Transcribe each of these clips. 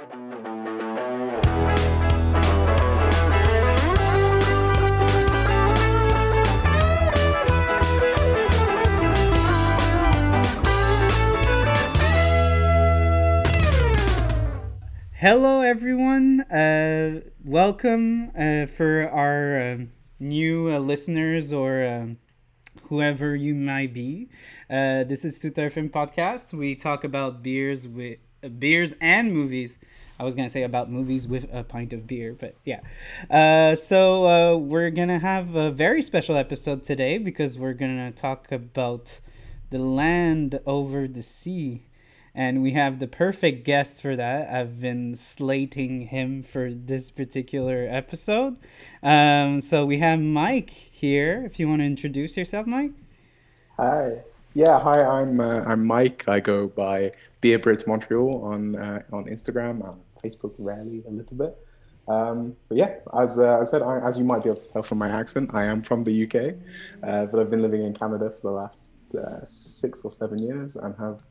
Hello, everyone. Uh, welcome uh, for our uh, new listeners or um, whoever you might be. Uh, this is Tutarfin podcast. We talk about beers with beers and movies. I was gonna say about movies with a pint of beer, but yeah. Uh, so uh, we're gonna have a very special episode today because we're gonna talk about the land over the sea and we have the perfect guest for that. I've been slating him for this particular episode. Um, so we have Mike here. If you want to introduce yourself, Mike. Hi. Yeah, hi. I'm uh, I'm Mike. I go by Beer Brits Montreal on uh, on Instagram and Facebook. Rarely, a little bit. Um, but yeah, as uh, I said, I, as you might be able to tell from my accent, I am from the UK, uh, but I've been living in Canada for the last uh, six or seven years and have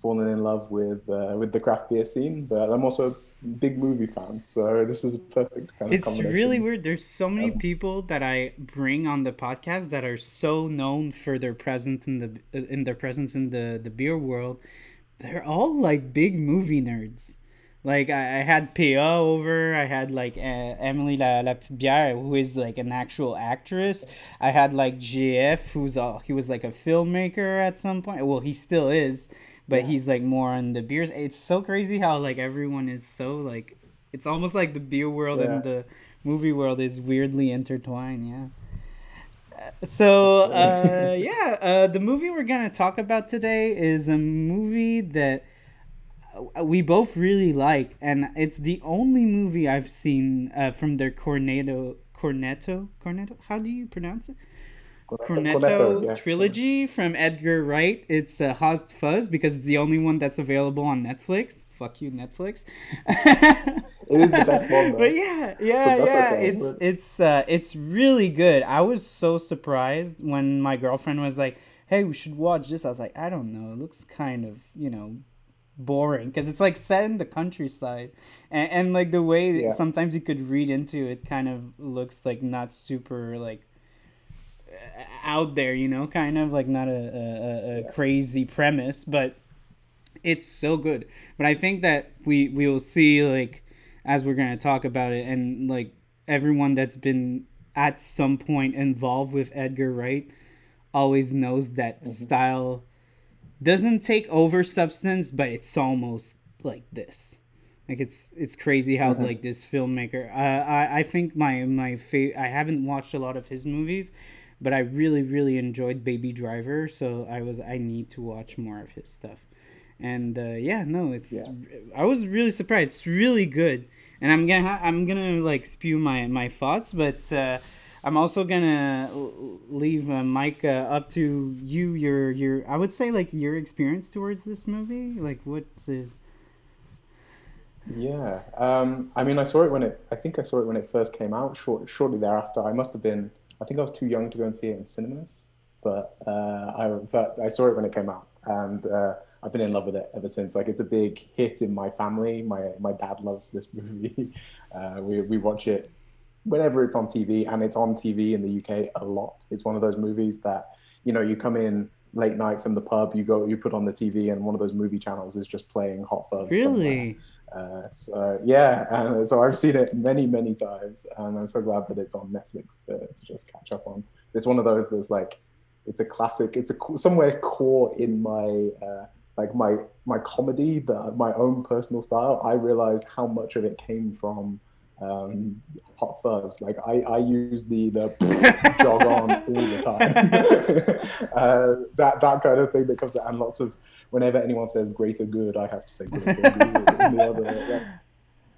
fallen in love with uh, with the craft beer scene, but I'm also a big movie fan, so this is a perfect kind of. It's really weird. There's so many um, people that I bring on the podcast that are so known for their presence in the in their presence in the the beer world. They're all like big movie nerds. Like I, I had PA over, I had like uh, Emily La, La Petite Bière, who is like an actual actress. I had like GF, who's a, he was like a filmmaker at some point. Well, he still is but yeah. he's like more on the beers. It's so crazy how like everyone is so like it's almost like the beer world yeah. and the movie world is weirdly intertwined. Yeah. So uh, yeah, uh, the movie we're gonna talk about today is a movie that we both really like, and it's the only movie I've seen uh, from their Cornetto Cornetto Cornetto. How do you pronounce it? Cornetto, yeah. trilogy from Edgar Wright. It's uh, Hot Fuzz because it's the only one that's available on Netflix. Fuck you, Netflix. it is the best one, though. But yeah, yeah, yeah. Okay, it's it's uh, it's really good. I was so surprised when my girlfriend was like, "Hey, we should watch this." I was like, "I don't know. It looks kind of you know." boring because it's like set in the countryside and, and like the way yeah. sometimes you could read into it kind of looks like not super like out there, you know, kind of like not a, a, a yeah. crazy premise, but it's so good. But I think that we we will see like as we're gonna talk about it, and like everyone that's been at some point involved with Edgar Wright always knows that mm-hmm. style doesn't take over substance, but it's almost like this. Like it's it's crazy how mm-hmm. like this filmmaker. Uh, I I think my my fa- I haven't watched a lot of his movies, but I really really enjoyed Baby Driver, so I was I need to watch more of his stuff. And uh, yeah, no, it's yeah. I was really surprised. It's really good, and I'm gonna ha- I'm gonna like spew my my thoughts, but. Uh, I'm also gonna leave uh, Mike uh, up to you. Your your I would say like your experience towards this movie. Like what's the yeah, um, I mean, I saw it when it. I think I saw it when it first came out. Short, shortly thereafter, I must have been I think I was too young to go and see it in cinemas, but uh, I but I saw it when it came out, and uh, I've been in love with it ever since. Like it's a big hit in my family. My my dad loves this movie. Uh, we we watch it whenever it's on TV, and it's on TV in the UK a lot. It's one of those movies that you know you come in late night from the pub, you go you put on the TV, and one of those movie channels is just playing Hot Fuzz. Really. Somewhere uh, so yeah, and so I've seen it many, many times, and I'm so glad that it's on Netflix to, to just catch up on. It's one of those that's like, it's a classic. It's a somewhere core in my uh, like my my comedy, the, my own personal style. I realized how much of it came from um, Hot Fuzz. Like I, I use the the jog on all the time. uh, that that kind of thing that comes out, and lots of whenever anyone says greater good, I have to say greater good. other,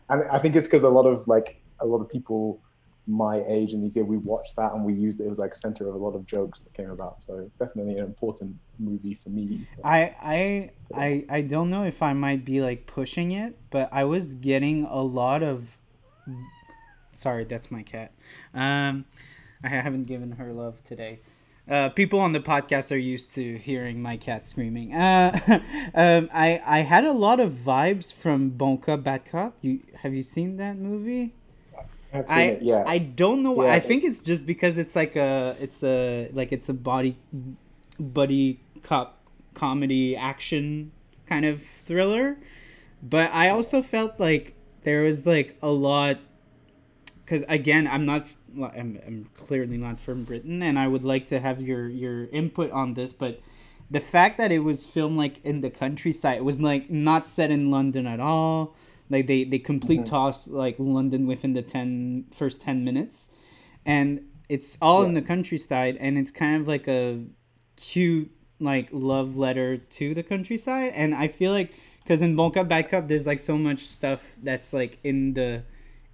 And I think it's because a lot of like a lot of people my age in the UK, we watched that and we used it. It was like center of a lot of jokes that came about. So it's definitely an important movie for me. I I so. I I don't know if I might be like pushing it, but I was getting a lot of. Sorry, that's my cat. Um, I haven't given her love today. Uh, people on the podcast are used to hearing my cat screaming. Uh, um, I I had a lot of vibes from Bon Cop Bad Cop. You have you seen that movie? I've seen I it, yeah. I don't know. why. Yeah. I think it's just because it's like a it's a like it's a body buddy cop comedy action kind of thriller. But I also felt like there was like a lot because again I'm not I'm, I'm clearly not from Britain and I would like to have your your input on this but the fact that it was filmed like in the countryside it was like not set in London at all. Like they they complete mm-hmm. toss like London within the 10 first 10 minutes and it's all in the countryside and it's kind of like a cute like love letter to the countryside and i feel like because in Bon Cop Bad Cop there's like so much stuff that's like in the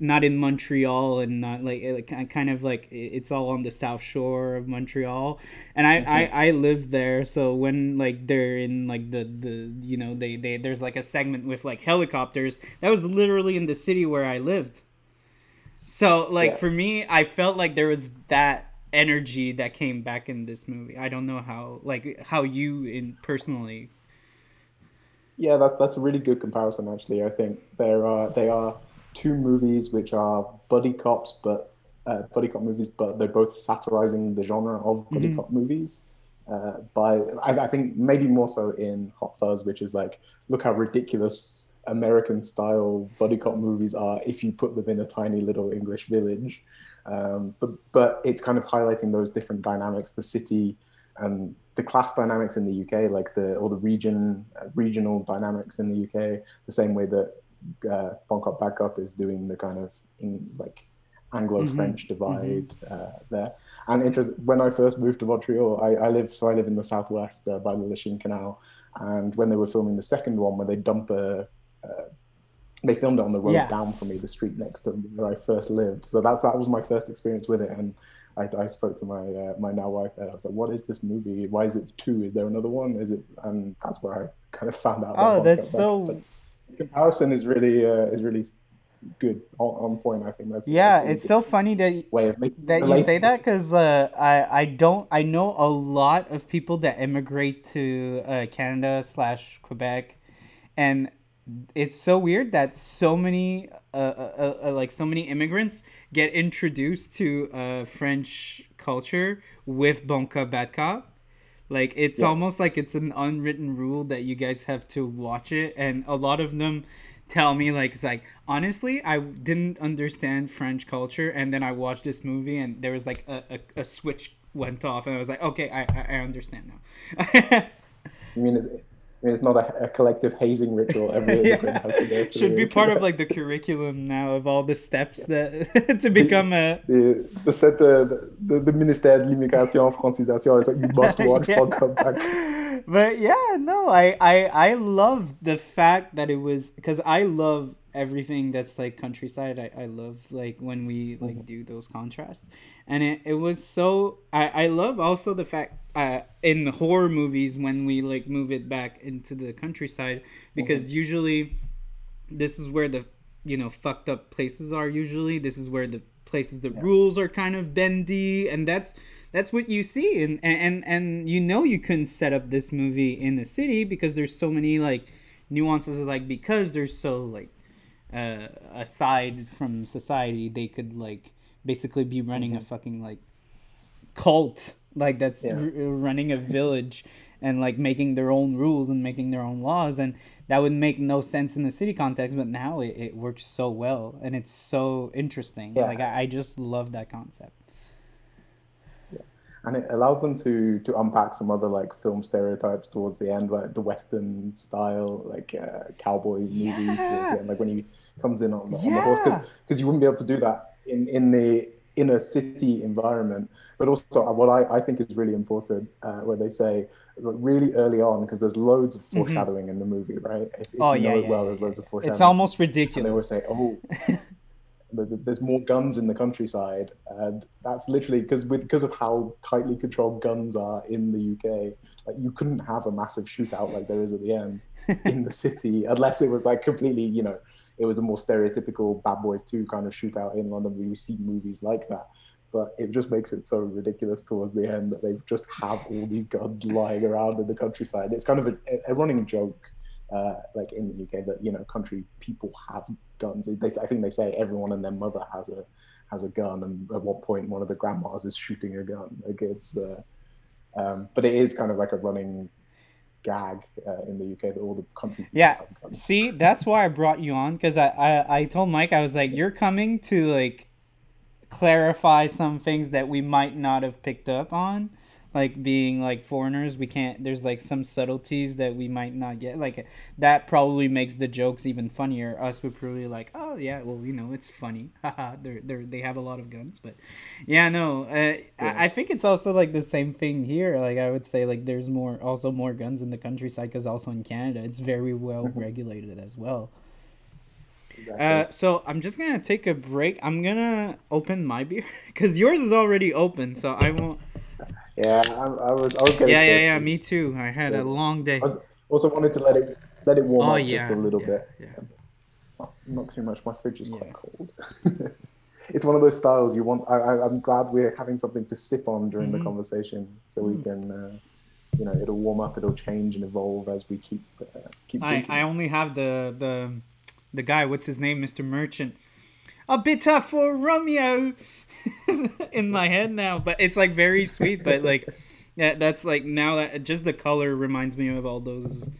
not in montreal and not like like, kind of like it's all on the south shore of montreal and i i, I live there so when like they're in like the the you know they, they there's like a segment with like helicopters that was literally in the city where i lived so like Yeah. for me, I felt like there was that energy that came back in this movie. I don't know how like how you in personally. Yeah, that's that's a really good comparison. Actually, I think there are they are two movies which are buddy cops, but uh, buddy cop movies, but they're both satirizing the genre of buddy cop movies. Uh, by I, I think maybe more so in Hot Fuzz, which is like, look how ridiculous American style buddy cop movies are if you put them in a tiny little English village. Um, but but it's kind of highlighting those different dynamics, the city and the class dynamics in the UK, like the or the region uh, regional dynamics in the UK, the same way that uh, Bon Cop Bad Cop is doing the kind of in, like Anglo-French divide uh, there. And interest when I first moved to Montreal, I, I live so I live in the southwest uh, by the Lachine Canal, and when they were filming the second one, where they dump a uh, they filmed it on the road Yeah. down from me, the street next to where I first lived. So that's that was my first experience with it, and I, I spoke to my uh, my now wife there. I was like, "What is this movie? Why is it two? Is there another one? Is it?" And that's where I kind of found out. Oh, that's so. But comparison is really uh, is really good on, on point. I think that's Yeah, that's it's so funny that way of making that you say that because uh, I I don't I know a lot of people that immigrate to uh, Canada slash Quebec, and it's so weird that so many uh, uh, uh, like so many immigrants get introduced to uh, French culture with Bonka Cop. Like it's Yeah. almost like it's an unwritten rule that you guys have to watch it, and a lot of them tell me like it's like honestly I didn't understand French culture, and then I watched this movie, and there was like a, a, a switch went off, and I was like, okay, I I, I understand now. I mean, it's, I mean, it's not a, a collective hazing ritual every immigrant has to go through. Should be part of like the curriculum now of all the steps that to become a set uh, the, the, the ministère de l'immigration francisation is like you must watch Yeah. Bad Cop. but yeah no i i i love the fact that it was because i love everything that's like countryside i, I love like when we like do those contrasts. And it, it was so i i love also the fact uh in the horror movies when we like move it back into the countryside because usually this is where the you know fucked up places are usually. This is where the places the rules are kind of bendy and that's that's what you see. And and and you know you couldn't set up this movie in the city because there's so many like nuances of like because they're so like uh aside from society they could like basically be running a fucking like cult. Like that's Yeah. r- running a village and like making their own rules and making their own laws. And that would make no sense in the city context but now it, it works so well and it's so interesting. Yeah. like I, I just love that concept. And it allows them to to unpack some other like film stereotypes towards the end, like the western style, like uh, cowboy movie towards the end, like when he comes in on the, on the horse, Yeah. because you wouldn't be able to do that in in the inner city environment. But also, uh, what I, I think is really important, uh, where they say really early on, because there's loads of foreshadowing in the movie, right? If, if Mm-hmm. oh you yeah, know yeah, it well, yeah, there's yeah, loads of foreshadowing. it's almost ridiculous. and they always say, "Oh, th- th- there's more guns in the countryside," and that's literally because with because of how tightly controlled guns are in the UK. Like you couldn't have a massive shootout like there is at the end in the city unless it was like completely, you know, it was a more stereotypical Bad Boys Two kind of shootout in London. We see movies like that, but it just makes it so ridiculous towards the end that they just have all these guns lying around in the countryside. It's kind of a, a running joke, uh, like in the UK, that you know, country people have guns. They, I think they say everyone and their mother has a has a gun, and at one point, one of the grandmas is shooting a gun. Like it's, uh, um, but it is kind of like a running gag uh, in the UK that all the country. Yeah, see, that's why I brought you on because I, I I told Mike I was like, you're coming to like clarify some things that we might not have picked up on like being like foreigners we can't there's like some subtleties that we might not get like that probably makes the jokes even funnier us would probably like oh yeah well you know it's funny haha they're, they're they have a lot of guns but yeah no uh, yeah. I, I think it's also like the same thing here like i would say like there's more also more guns in the countryside because also in canada it's very well mm-hmm. regulated as well Exactly. Uh, so I'm just gonna take a break. I'm gonna open my beer because yours is already open, so I won't. Yeah, I, I was. I was getting. Yeah, yeah, yeah. Me too. I had yeah. a long day. I also wanted to let it let it warm oh, up yeah, just a little yeah, bit. Yeah. Not, not, too much. My fridge is quite cold. it's one of those styles you want. I, am glad we're having something to sip on during mm-hmm. the conversation, so mm. we can. Uh, you know, it'll warm up. It'll change and evolve as we keep uh, keep. I, I only have the the the guy. What's his name, Mister Merchant? A bitter for Romeo. in my head now, but it's like very sweet. But like, yeah, that's like now that just the color reminds me of all those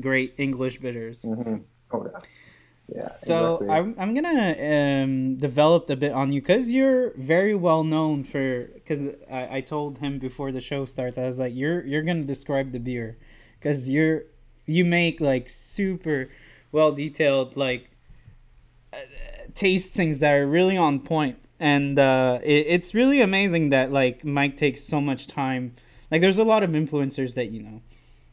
great English bitters. Mm-hmm. Oh, yeah. Yeah, so exactly. I'm, I'm gonna um, develop a bit on you because you're very well known for because I, I told him before the show starts I was like you're you're gonna describe the beer because you're you make like super well detailed like uh, tastings that are really on point and uh, it, it's really amazing that like Mike takes so much time. Like, there's a lot of influencers that you know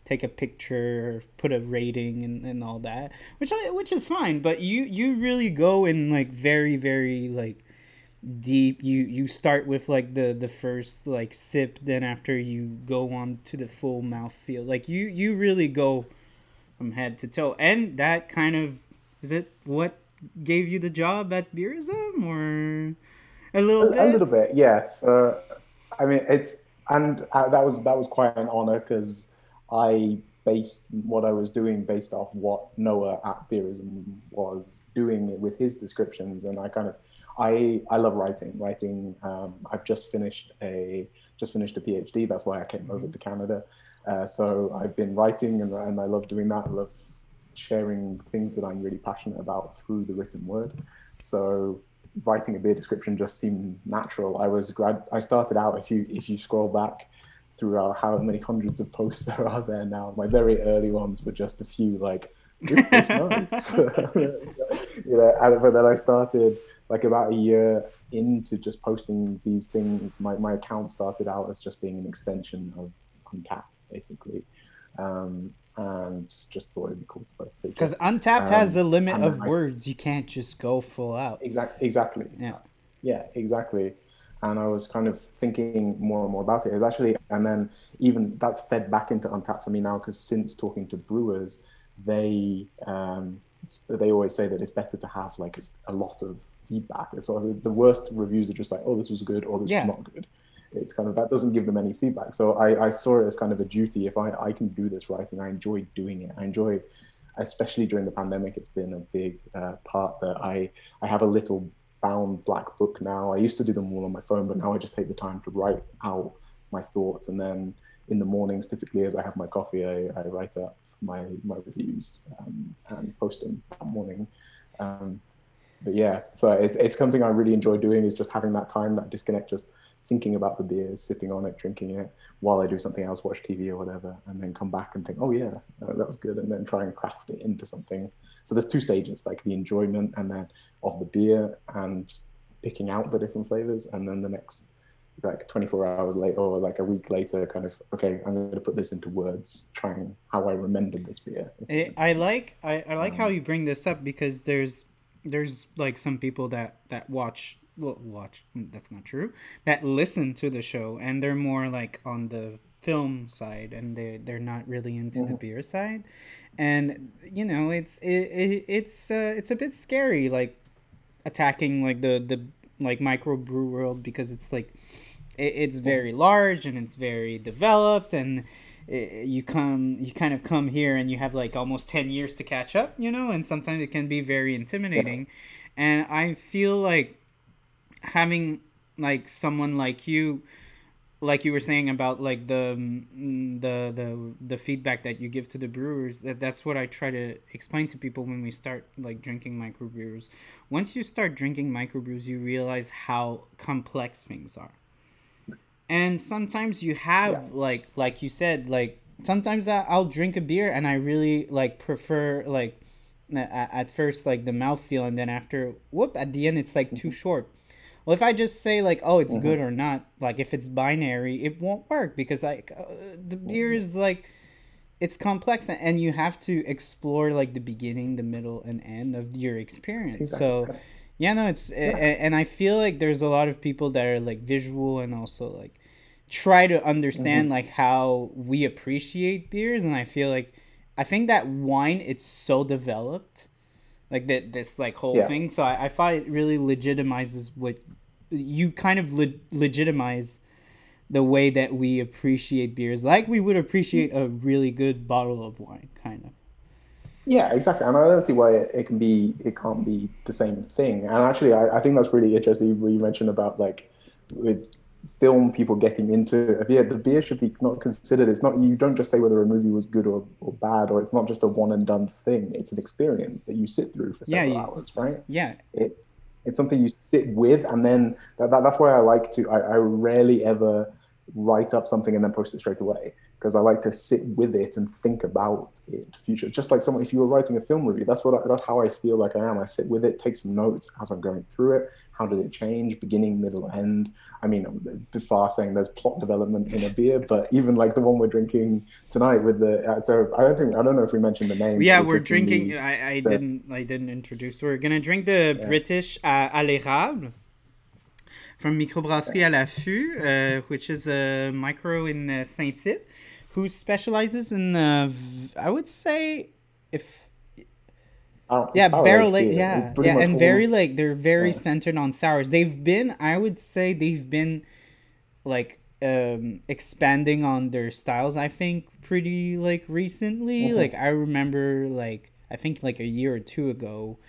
take a picture, put a rating, and, and all that, which which is fine. But you you really go in like very very like deep. You you start with like the the first like sip, then after you go on to the full mouth feel. Like you you really go from head to toe, and that kind of is it what gave you the job at Beerism or a little a, bit? A little bit, yes. Uh, I mean, it's and uh, that was that was quite an honor because I based what I was doing based off what Noah at Beerism was doing with his descriptions, and I kind of I I love writing. Writing. Um, I've just finished a just finished a PhD. That's why I came over mm-hmm. to Canada. Uh, so I've been writing, and, and I love doing that. I love sharing things that I'm really passionate about through the written word. So writing a beer description just seemed natural. I was grad. I started out if you if you scroll back through our, how many hundreds of posts there are there now. My very early ones were just a few like this is nice, you know. And, but then I started like about a year into just posting these things. My my account started out as just being an extension of Untappd, basically. Um, and just thought it'd be cool to picture. Because Untappd um, has a limit of words; you can't just go full out. Exactly. Exactly. Yeah. Yeah. Exactly. And I was kind of thinking more and more about it. It was actually, and then even that's fed back into Untappd for me now because since talking to brewers, they um, they always say that it's better to have like a lot of feedback. If the worst reviews are just like, "Oh, this was good," or "This yeah. was not good," it's kind of that doesn't give them any feedback. So I, I saw it as kind of a duty. If I, I can do this writing, I enjoy doing it. I enjoy, especially during the pandemic, it's been a big uh, part that I, I have a little bound black book now. I used to do them all on my phone, but now I just take the time to write out my thoughts. And then in the mornings, typically as I have my coffee, I, I write up my, my reviews um, and post them that morning. Um, but yeah, so it's, it's something I really enjoy doing is just having that time, that disconnect, just thinking about the beer, sipping on it, drinking it while I do something else, watch TV or whatever, and then come back and think, oh yeah, that was good, and then try and craft it into something. So there's two stages, like the enjoyment and then of the beer and picking out the different flavors, and then the next like 24 hours later or like a week later kind of okay i'm going to put this into words trying how i remembered this beer i like i, I like um, how you bring this up because there's there's like some people that that watch well, watch mm, that's not true that listen to the show and they're more like on the film side and they they're not really into mm-hmm. the beer side. And you know it's it, it it's uh, it's a bit scary like attacking like the the like microbrew world because it's like it, it's very large and it's very developed and it, you come you kind of come here and you have like almost 10 years to catch up you know and sometimes it can be very intimidating. And i feel like having like someone like you like you were saying about like the mm, the the the feedback that you give to the brewers that that's what I try to explain to people when we start like drinking microbrews. Once you start drinking microbrews, you realize how complex things are. And sometimes you have yeah. like like you said like sometimes I'll drink a beer and I really like prefer like at first like the mouth feel and then after whoop at the end it's like too mm-hmm. short well, if I just say like, oh, it's mm-hmm. good or not, like if it's binary, it won't work because like uh, the beer mm-hmm. is like it's complex and you have to explore like the beginning, the middle, and end of your experience. Exactly. So, yeah, no, it's yeah. and I feel like there's a lot of people that are like visual and also like try to understand mm-hmm. like how we appreciate beers, and I feel like I think that wine it's so developed like that this like whole yeah. thing. So I, I find it really legitimizes what you kind of le- legitimize the way that we appreciate beers, like we would appreciate a really good bottle of wine, kind of. Yeah, exactly, and I don't see why it, it can be it can't be the same thing. And actually, I, I think that's really interesting. What you mentioned about like with film people getting into a beer, the beer should be not considered. It's not you don't just say whether a movie was good or, or bad, or it's not just a one and done thing. It's an experience that you sit through for several yeah, hours, right? Yeah. It it's something you sit with, and then that, that that's why I like to. I, I rarely ever write up something and then post it straight away because I like to sit with it and think about it future. Just like someone, if you were writing a film review, that's what I, that's how I feel like I am. I sit with it, take some notes as I'm going through it. How did it change, beginning, middle, end? I mean, before saying there's plot development in a beer, but even like the one we're drinking tonight with the uh, so I don't think I don't know if we mentioned the name. Yeah, we're, drinking. drinking the, I, I the, didn't I didn't introduce. We're gonna drink the yeah. British uh, à l'érable from Microbrasserie à l'affût, uh, which is a micro in uh, Saint Tite, who specializes in uh, I would say if yeah, barrel like yeah, yeah, and very like they're very yeah. centered on sours. They've been, I would say, they've been like um expanding on their styles. I think pretty like recently. Mm-hmm. Like I remember, like I think like a year or two ago,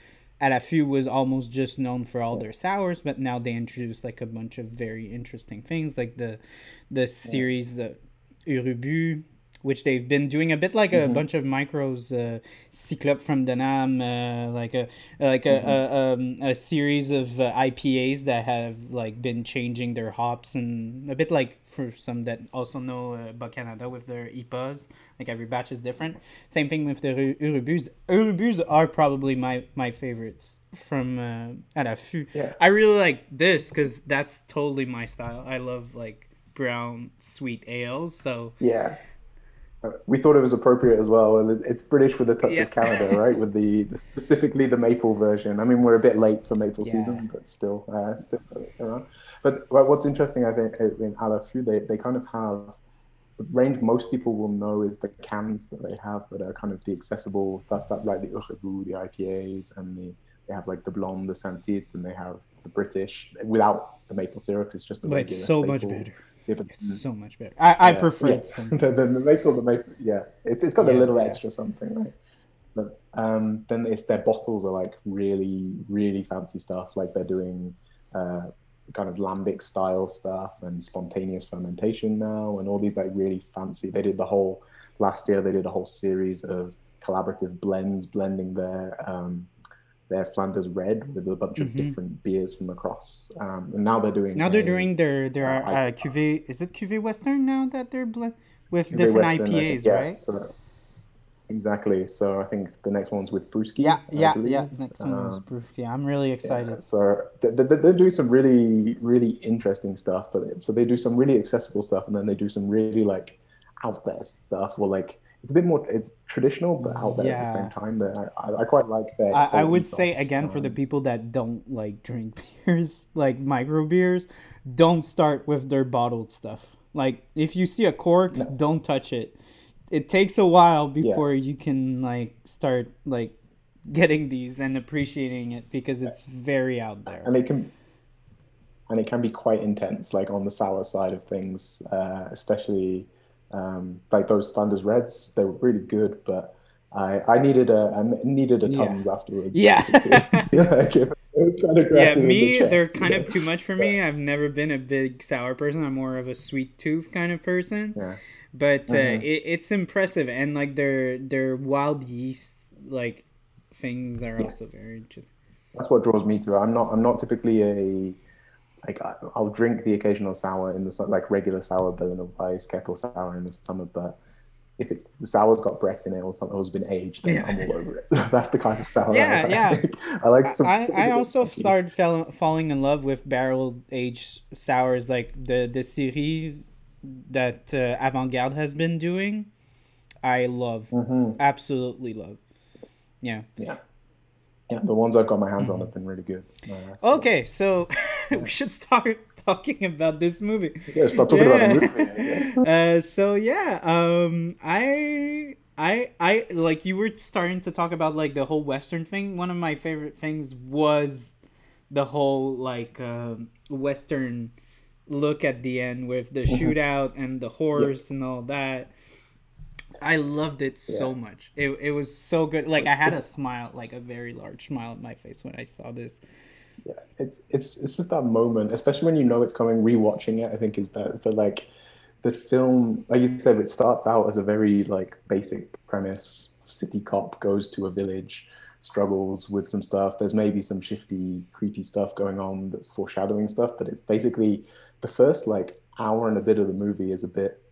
l'Affût was almost just known for all their sours, but now they introduced like a bunch of very interesting things, like the the series uh, Urubu which they've been doing a bit like mm-hmm. a bunch of micros, uh, Cyclope from Dunham, uh, like a like mm-hmm. a, a, um, a, series of uh, IPAs that have like been changing their hops and a bit like for some that also know uh, about Canada with their IPAs, like every batch is different. Same thing with the Urubus. Urubus are probably my my favorites from uh, l'Affût. Yeah. I really like this because that's totally my style. I love like brown sweet ales. So yeah we thought it was appropriate as well. It's British with a touch yeah. of Canada, right? With the, the, specifically the maple version. I mean, we're a bit late for maple yeah. season, but still, uh, still around. But what's interesting, I think, in l'Affût, they they kind of have the range most people will know is the cans that they have that are kind of the accessible stuff that like the Urubu, the IPAs, and the they have like the Blonde, the Saint Tite, and they have the British without the maple syrup. It's just the but it's so staple. much better yeah, but it's so much better. I, I prefer yeah. it. the, the, the maple, the maple, yeah, it's it's got yeah, a little extra something, right? But um, then it's their bottles are like really, really fancy stuff. Like they're doing uh, kind of lambic style stuff and spontaneous fermentation now, and all these like really fancy. They did the whole last year. They did a whole series of collaborative blends, blending their um, their Flanders Red with a bunch mm-hmm. of different beers from across. Um, and now they're doing. Now they're doing their their uh, uh. Is it cuvée Western now that they're blend with different Western, IPAs, yeah, right? So, exactly. So I think the next one's with Brewski. Yeah, yeah, yeah. Next um, one's Brewski. I'm really excited. Yeah, so they're, they're doing some really really interesting stuff, but so they do some really accessible stuff, and then they do some really like out there stuff, or like it's a bit more it's traditional but out there yeah. at the same time that I, I quite like that I, I, would say again for the people that don't like drink beers like micro beers don't start with their bottled stuff like if you see a cork no. don't touch it it takes a while before yeah. you can like start like getting these and appreciating it because it's very out there and it can and it can be quite intense, like on the sour side of things, uh, especially um, like those Flanders Reds. They were really good, but I, I needed a I needed a yeah. afterwards. Yeah. like it, was kind of yeah, me, the they're kind yeah. of too much for me. I've never been a big sour person. I'm more of a sweet tooth kind of person. Yeah. But uh, mm-hmm. it, it's impressive, and like their their wild yeast like things are yeah. also very interesting. That's what draws me to it. I'm not I'm not typically a like I'll drink the occasional sour in the like regular sour Berliner Weiss kettle sour in the summer, but if it's the sour's got Brett in it or something or has been aged, then yeah. I'm all over it. That's the kind of sour. Yeah, I yeah. I like. Some I, I also started fell, falling in love with barrel aged sours like the the series that uh, Avant Garde has been doing. I love, mm-hmm. absolutely love. Yeah. Yeah. Yeah, the ones I've got my hands on have been really good. Uh, okay, so we should start talking about this movie. Yeah, start talking yeah. about the movie. uh, so yeah, um, I, I, I like you were starting to talk about like the whole Western thing. One of my favorite things was the whole like uh, Western look at the end with the mm-hmm. shootout and the horse and all that. I loved it yeah. so much. It, it was so good. Like I had a smile, like a very large smile on my face when I saw this. Yeah, it's it's it's just that moment, especially when you know it's coming. Rewatching it, I think is better. But like the film, like you said, it starts out as a very like basic premise. City cop goes to a village, struggles with some stuff. There's maybe some shifty, creepy stuff going on that's foreshadowing stuff, but it's basically the first like hour and a bit of the movie is a bit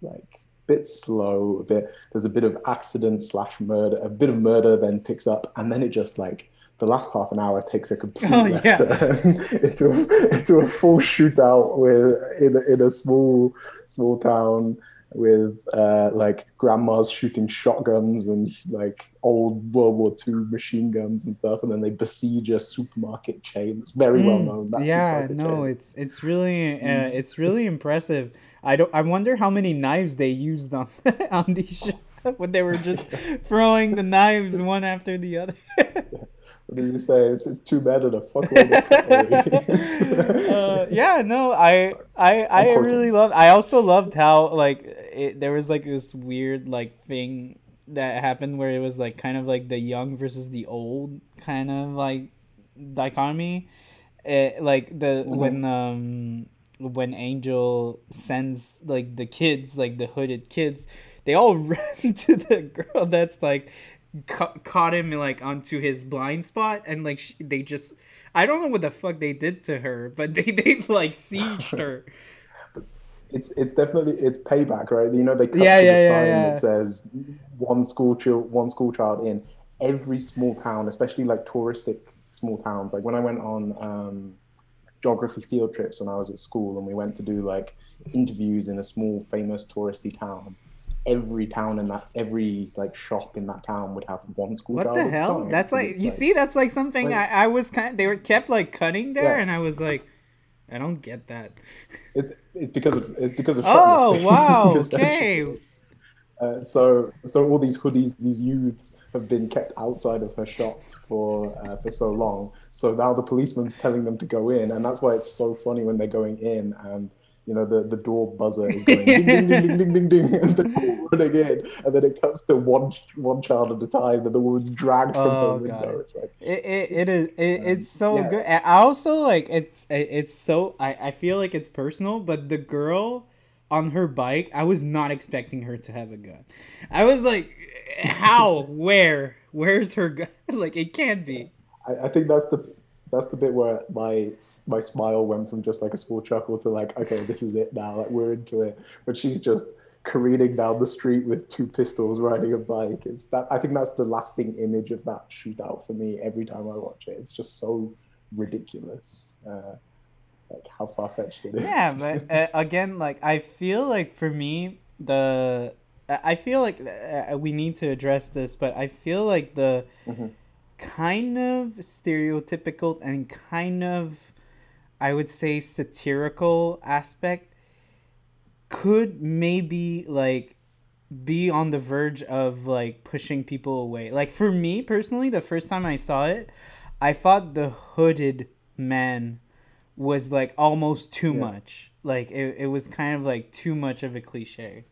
like bit slow, a bit there's a bit of accident slash murder, a bit of murder then picks up, and then it just like the last half an hour takes a complete oh, left yeah. turn into a, into a full shootout with in in a small small town with uh, like grandmas shooting shotguns and like old World War II machine guns and stuff, and then they besiege a supermarket chain. It's very mm, well known. yeah, no, chain. it's it's really uh, mm. it's really impressive. I don't. I wonder how many knives they used on on these shows when they were just throwing the knives one after the other. what did you say? It's, it's too bad at a fuckload of uh, Yeah, no, I I I really love. I also loved how like it, there was like this weird like thing that happened where it was like kind of like the young versus the old kind of like dichotomy. It, like the mm-hmm. when um when Angel sends like the kids, like the hooded kids, they all run to the girl that's like ca- caught him like onto his blind spot and like sh- they just I don't know what the fuck they did to her, but they they like sieged her. it's it's definitely it's payback, right? You know they cut yeah, to yeah, the sign yeah, that says one school child one school child in every small town, especially like touristic small towns. Like when I went on um, geography field trips when I was at school, and we went to do like interviews in a small famous touristy town every town in that every like shop in that town would have one school. What the hell? That's like you like, see, that's like something like, I, I was kind. Of, they were kept like cutting there, yeah. and I was like, I don't get that. It's it's because of it's because of. Oh wow! okay. Uh, so so all these hoodies, these youths have been kept outside of her shop for uh, for so long. So now the policeman's telling them to go in, and that's why it's so funny when they're going in and you know, the, the door buzzer is going ding, ding, ding, ding, ding, ding, ding, as they're running in. And then it cuts to one one child at a time and the woman's dragged from oh, the window. It's like, it, it, it is, it, um, it's so yeah. good. I also like, it's, it's so, I, I feel like it's personal, but the girl on her bike, I was not expecting her to have a gun. I was like, how, where, where's her gun? like, it can't be. I, I think that's the, that's the bit where my my smile went from just like a small chuckle to like, okay, this is it now. Like we're into it. But she's just careening down the street with two pistols riding a bike. It's that I think that's the lasting image of that shootout for me every time I watch it. It's just so ridiculous. Uh, like how far fetched it is. Yeah, but uh, again, like I feel like for me the I feel like uh, we need to address this, but I feel like the mm-hmm. kind of stereotypical and kind of I would say satirical aspect could maybe like be on the verge of like pushing people away. Like for me personally, the first time I saw it, I thought the hooded man was like almost too yeah. much. Like it, it was kind of like too much of a cliche.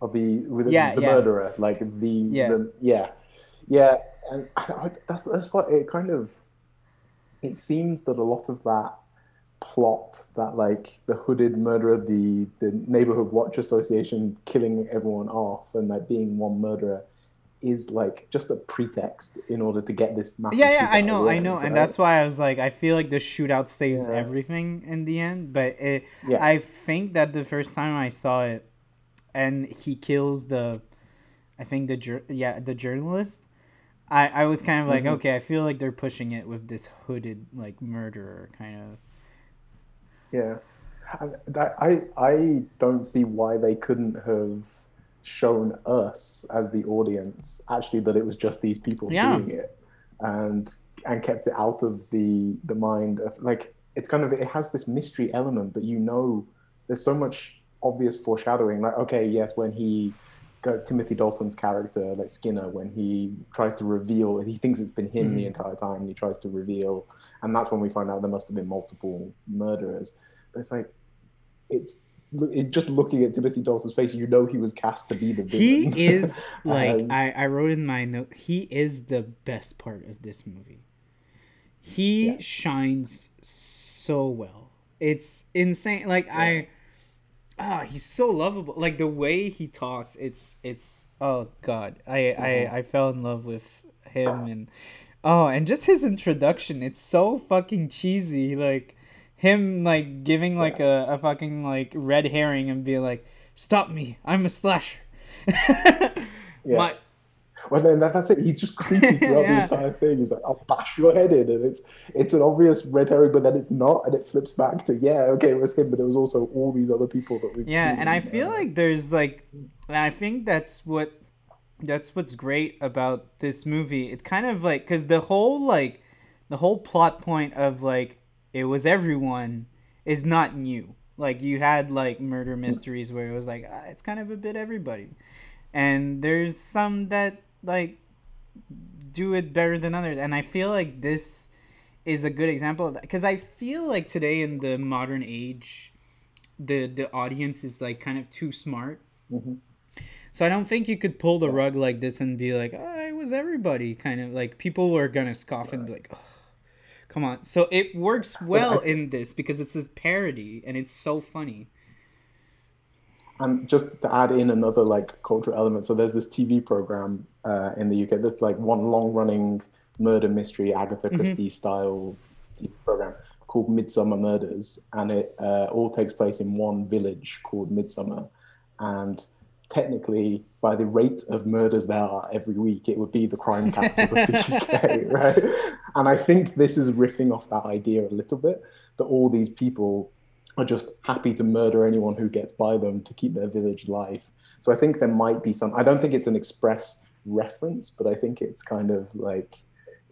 Of the with yeah, the yeah. murderer, like the yeah, the, yeah, yeah, and I, that's that's what it kind of. It seems that a lot of that plot that like the hooded murderer the the neighborhood watch association killing everyone off and like being one murderer is like just a pretext in order to get this massive yeah yeah i know i know right? and that's why i was like i feel like the shootout saves yeah. everything in the end but it yeah. i think that the first time i saw it and he kills the i think the yeah the journalist i i was kind of like mm-hmm. okay i feel like they're pushing it with this hooded like murderer kind of yeah, that, I I don't see why they couldn't have shown us as the audience actually that it was just these people yeah. doing it, and and kept it out of the the mind of like it's kind of it has this mystery element that you know there's so much obvious foreshadowing like okay yes when he got Timothy Dalton's character, like Skinner, when he tries to reveal, he thinks it's been him mm-hmm. the entire time, and he tries to reveal and that's when we find out there must have been multiple murderers. But it's like it's it, just looking at Timothy Dalton's face, you know he was cast to be the villain. He is like um, I, I wrote in my note. He is the best part of this movie. He yeah. shines so well. It's insane. Like yeah. I, ah, he's so lovable. Like the way he talks, it's it's oh god. I mm-hmm. I I fell in love with him and Oh, and just his introduction, it's so fucking cheesy. Like him like giving like a, a fucking like red herring and be like, Stop me, I'm a slasher. yeah. My, well, then that, that's it. He's just creepy throughout yeah. the entire thing. He's like, "I'll bash your head in," and it's it's an obvious red herring, but then it's not, and it flips back to yeah, okay, it was him, but it was also all these other people that we've yeah, seen. and I feel like there's like, and I think that's what that's what's great about this movie. It kind of like because the whole like the whole plot point of like it was everyone is not new. Like you had like murder mysteries where it was like ah, it's kind of a bit everybody, and there's some that like do it better than others. And I feel like this is a good example of that because I feel like today in the modern age, the the audience is like kind of too smart. Mm-hmm so I don't think you could pull the rug like this and be like, oh, it was everybody. Kind of like people are gonna scoff and be like, oh, come on. So it works well in this because it's a parody and it's so funny. And just to add in another like cultural element, so there's this TV program uh, in the UK. There's like one long-running murder mystery, Agatha mm-hmm. Christie mm-hmm. style TV program called Midsomer Murders, and it uh, all takes place in one village called Midsomer, and technically, by the rate of murders there are every week, it would be the crime capital of the UK, right? And I think this is riffing off that idea a little bit that all these people are just happy to murder anyone who gets by them to keep their village life. So I think there might be some. I don't think it's an express reference, but I think it's kind of like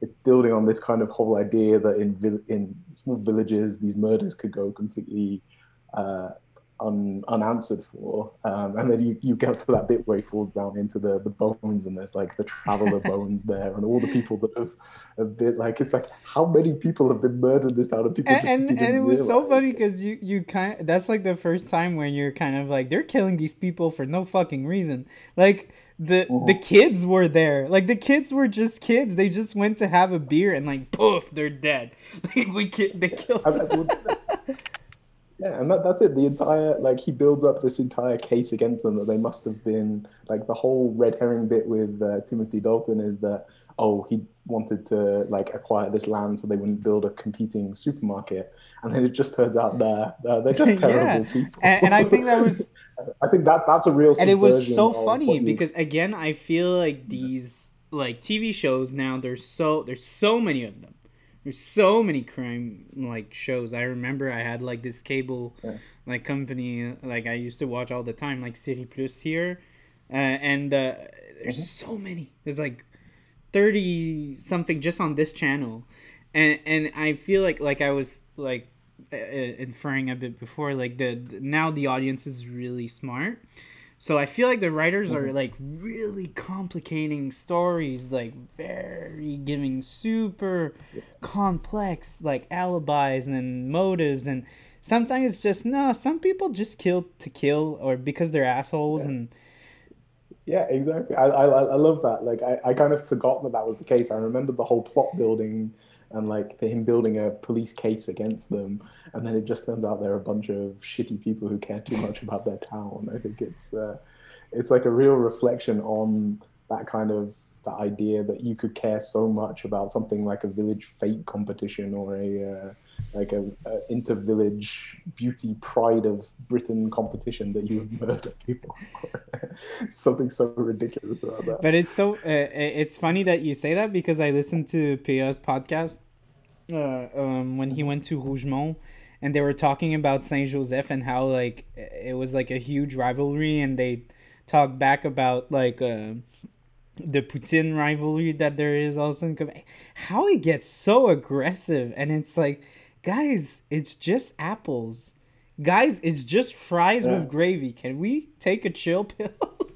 it's building on this kind of whole idea that in in small villages these murders could go completely uh, un, unanswered for. Um, and then you, you get to that bit where he falls down into the, the bones and there's like the traveler bones there and all the people that have, have been like, it's like, how many people have been murdered this town? And people and, and, and, it was so funny because you, you kind of, that's like the first time when you're kind of like, they're killing these people for no fucking reason. Like, the mm-hmm. the kids were there. Like the kids were just kids. They just went to have a beer and like poof, they're dead. Like we ki- they killed. Yeah, and that, that's it. The entire like he builds up this entire case against them that they must have been like the whole red herring bit with uh, Timothy Dalton is that oh he wanted to like acquire this land so they wouldn't build a competing supermarket, and then it just turns out they're they're, they're just terrible yeah. people. And, and, I think that was I think that that's a real and it was so funny because again I feel like these like TV shows now there's so there's so many of them there's so many crime like shows. I remember I had like this cable yeah. like company like I used to watch all the time like Série Plus here, uh, and uh, there's mm-hmm. so many. There's like thirty something just on this channel, and and I feel like like I was like uh, inferring a bit before like the, the now the audience is really smart So I feel like the writers are mm-hmm. like really complicating stories, like very giving super complex like alibis and motives and sometimes it's just no, some people just kill to kill or because they're assholes Yeah. and Yeah, exactly. I, I I love that. Like I, I kind of forgot that that was the case. I remember the whole plot building and like him building a police case against them, and then it just turns out they're a bunch of shitty people who care too much about their town. I think it's uh, it's like a real reflection on that kind of the idea that you could care so much about something like a village fête competition or a uh, like a, a inter-village beauty pride of Britain competition that you murder people. something so ridiculous about that. But it's so uh, it's funny that you say that because I listened to Pia's podcast uh, um, when he went to Rougemont, and they were talking about Saint Joseph and how like it was like a huge rivalry, and they talked back about like uh, the poutine rivalry that there is also. in Quebec. How it gets so aggressive, and it's like, guys, it's just apples. Guys, it's just fries Yeah. with gravy. Can we take a chill pill?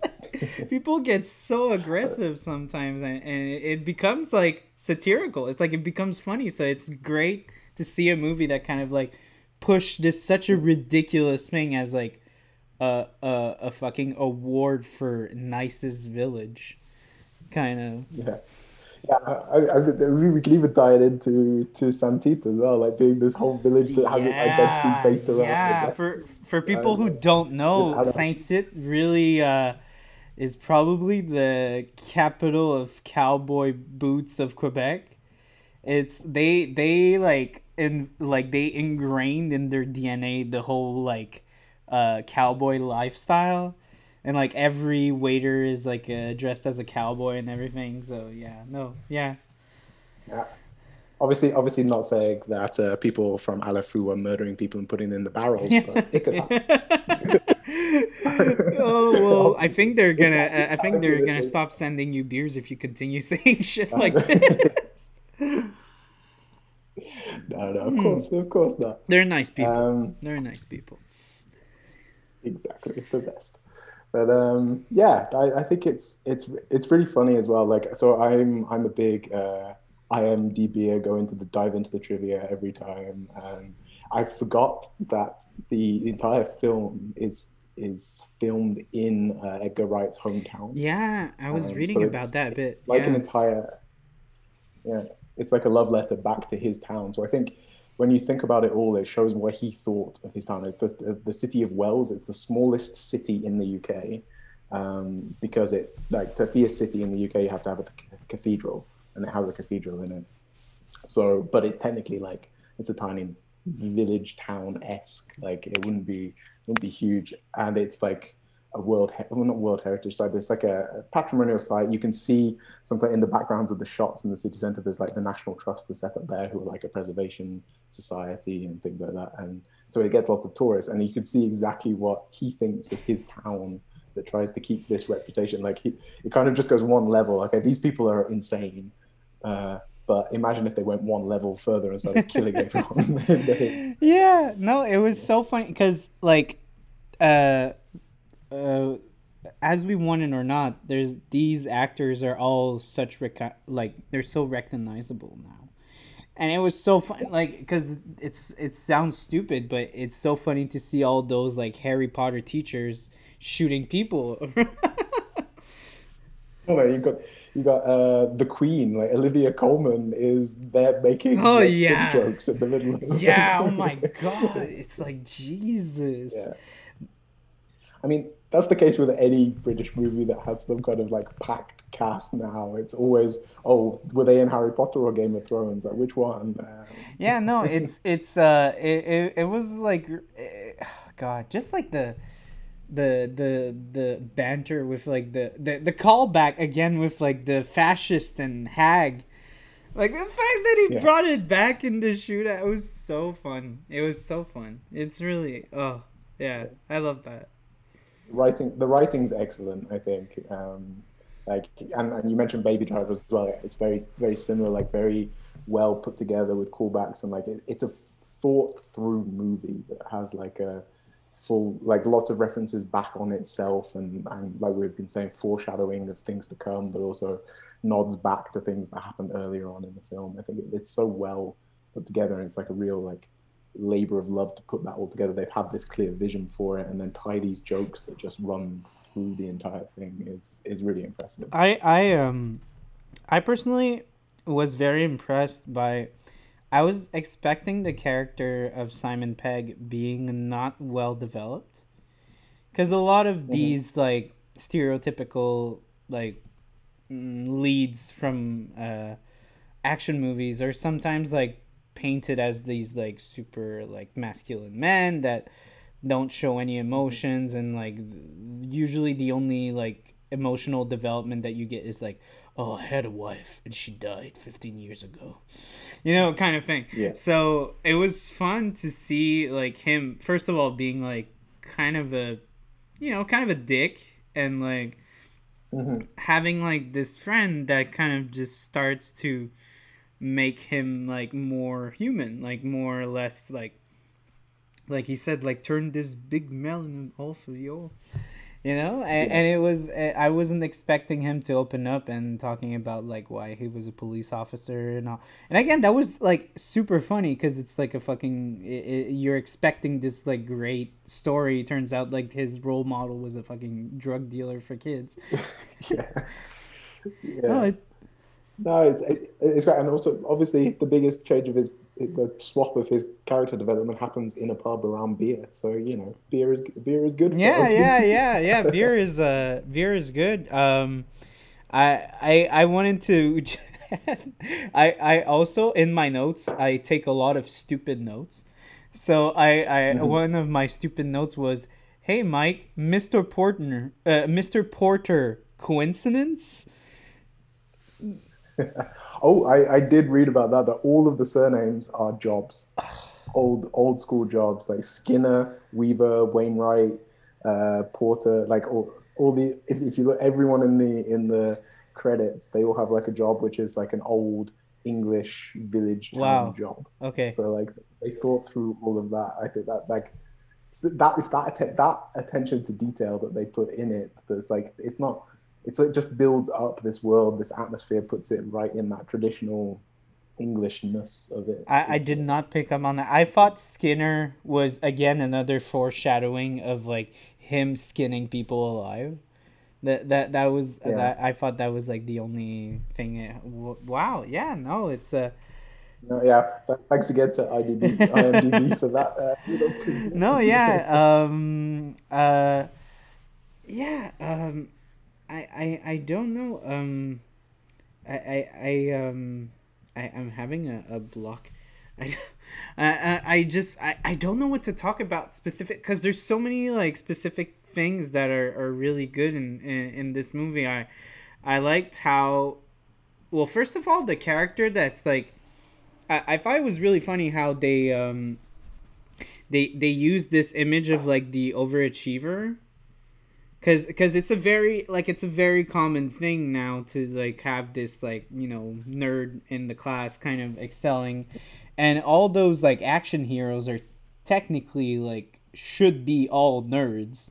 people get so aggressive sometimes and, and it becomes like satirical it's like it becomes funny so it's great to see a movie that kind of like push this such a ridiculous thing as like a a, a fucking award for nicest village kind of Yeah, yeah. I, I, we can even tie it into to Saint-Tite as well, like being this whole village that has its identity based around. yeah. for for people who don't know I don't- Saint-Tite really uh is probably the capital of cowboy boots of quebec. It's they they like in like they ingrained in their dna the whole like uh cowboy lifestyle and like every waiter is like uh, dressed as a cowboy and everything so yeah no yeah Yeah. Obviously, obviously, not saying that uh, people from À la Fût were murdering people and putting in the barrels, but it could happen. oh well, I think they're gonna. I think they're gonna stop sending you beers if you continue saying shit like this. No, no, of course, of course not. They're nice people. Um, they're nice people. exactly the best but um yeah I, I think it's it's it's really funny as well like so i'm i'm a big uh imdb go into the dive into the trivia every time and i forgot that the entire film is is filmed in uh, edgar wright's hometown Yeah, I was Um, reading so about that a bit. like yeah. an entire yeah it's like a love letter back to his town. So i think when you think about it all it shows what he thought of his town. It's the, the, the city of wells. It's the smallest city in the uk um, because it like to be a city in the uk you have to have a cathedral and it has a cathedral in it. So but it's technically like it's a tiny village town esque like it wouldn't be wouldn't be huge. And it's like a world well not world heritage site but it's like a, patrimonial site. You can see something in the backgrounds of the shots in the city center there's like the national trust is set up there who are like a preservation society and things like that. And so it gets lots of tourists and you can see exactly what he thinks of his town that tries to keep this reputation. Like he, it kind of just goes one level. Okay these people are insane uh, but imagine if they went one level further and started killing everyone. Yeah, no, it was so funny because like, uh, uh, as we want it or not, there's these actors are all such rec- like they're so recognizable now, and it was so fun like because it's it sounds stupid, but it's so funny to see all those like Harry Potter teachers shooting people. Oh, you got you got uh, the Queen, like Olivia Colman, is there making Oh, like, yeah. jokes in the middle. Of yeah, oh my god, it's like Jesus. Yeah. I mean, that's the case with any British movie that has some kind of like packed cast now. It's always, oh, were they in Harry Potter or Game of Thrones? Like, which one? Um, yeah no it's it's uh it, it, it was like eh, god just like the the the the banter with like the the, the callback again with like the fascist and hag like the fact that he Yeah. brought it back in the shootout it was so fun it was so fun it's really oh yeah i love that writing the writing's excellent i think um like and, and you mentioned baby driver as well. It's very very similar like very well put together with callbacks and like it, it's a thought through movie that has like a full like lots of references back on itself and and like we've been saying foreshadowing of things to come but also nods back to things that happened earlier on in the film. I think it, it's so well put together and it's like a real like labor of love to put that all together they've had this clear vision for it and then tie these jokes that just run through the entire thing is is really impressive i i um i personally was very impressed by I was expecting the character of Simon Pegg being not well developed, because a lot of mm-hmm. these like stereotypical like mm, leads from uh, action movies are sometimes like painted as these like super like masculine men that don't show any mm-hmm. emotions and like usually the only like emotional development that you get is like oh, I had a wife and she died 15 years ago. You know, kind of thing. Yeah. So it was fun to see like him first of all being like kind of a you know, kind of a dick and like mm-hmm. having like this friend that kind of just starts to make him like more human, like more or less like like he said like turn this big melon off of you you know? And, yeah. and it was i wasn't expecting him to open up and talking about like why he was a police officer and all. And again that was like super funny because it's like a fucking it, it, you're expecting this like great story. Turns out like his role model was a fucking drug dealer for kids. Yeah. Yeah oh, no, it, no it's, it, it's great and also obviously the biggest change of his the swap of his character development happens in a pub around beer. So you know, beer is beer is good. yeah, yeah, yeah, yeah. Beer is uh, beer is good. Um, I I I wanted to. I I also in my notes I take a lot of stupid notes. So I I mm-hmm. one of my stupid notes was, "Hey Mike, Mr. Porter, uh, Mr. Porter, coincidence?" oh, I, I did read about that. That all of the surnames are jobs, old old school jobs like Skinner, Weaver, Wainwright, uh, Porter. Like all, all the if, if you look everyone in the in the credits, they all have like a job which is like an old English village wow. job. Okay. So like they thought through all of that. I think that like that is that that attention to detail that they put in it. That's like it's not it's it just builds up this world, this atmosphere, puts it right in that traditional Englishness of it. I, I did not pick up on that. I thought Skinner was again another foreshadowing of like him skinning people alive. That that that was yeah. that I thought that was like the only thing. It, wow, yeah, no, it's a. No, yeah. Thanks again to IDB, IMDb for that. Uh, no, yeah, um, uh, yeah, um, I, I, I don't know. Um, I, I, I um, I, I'm having a, a block. I, I, I just I, I don't know what to talk about specific because there's so many like specific things that are, are really good in, in, in this movie. I I liked how well first of all the character that's like I, I thought it was really funny how they um they they use this image of like the overachiever because because it's a very like it's a very common thing now to like have this like you know nerd in the class kind of excelling. And all those like action heroes are technically like should be all nerds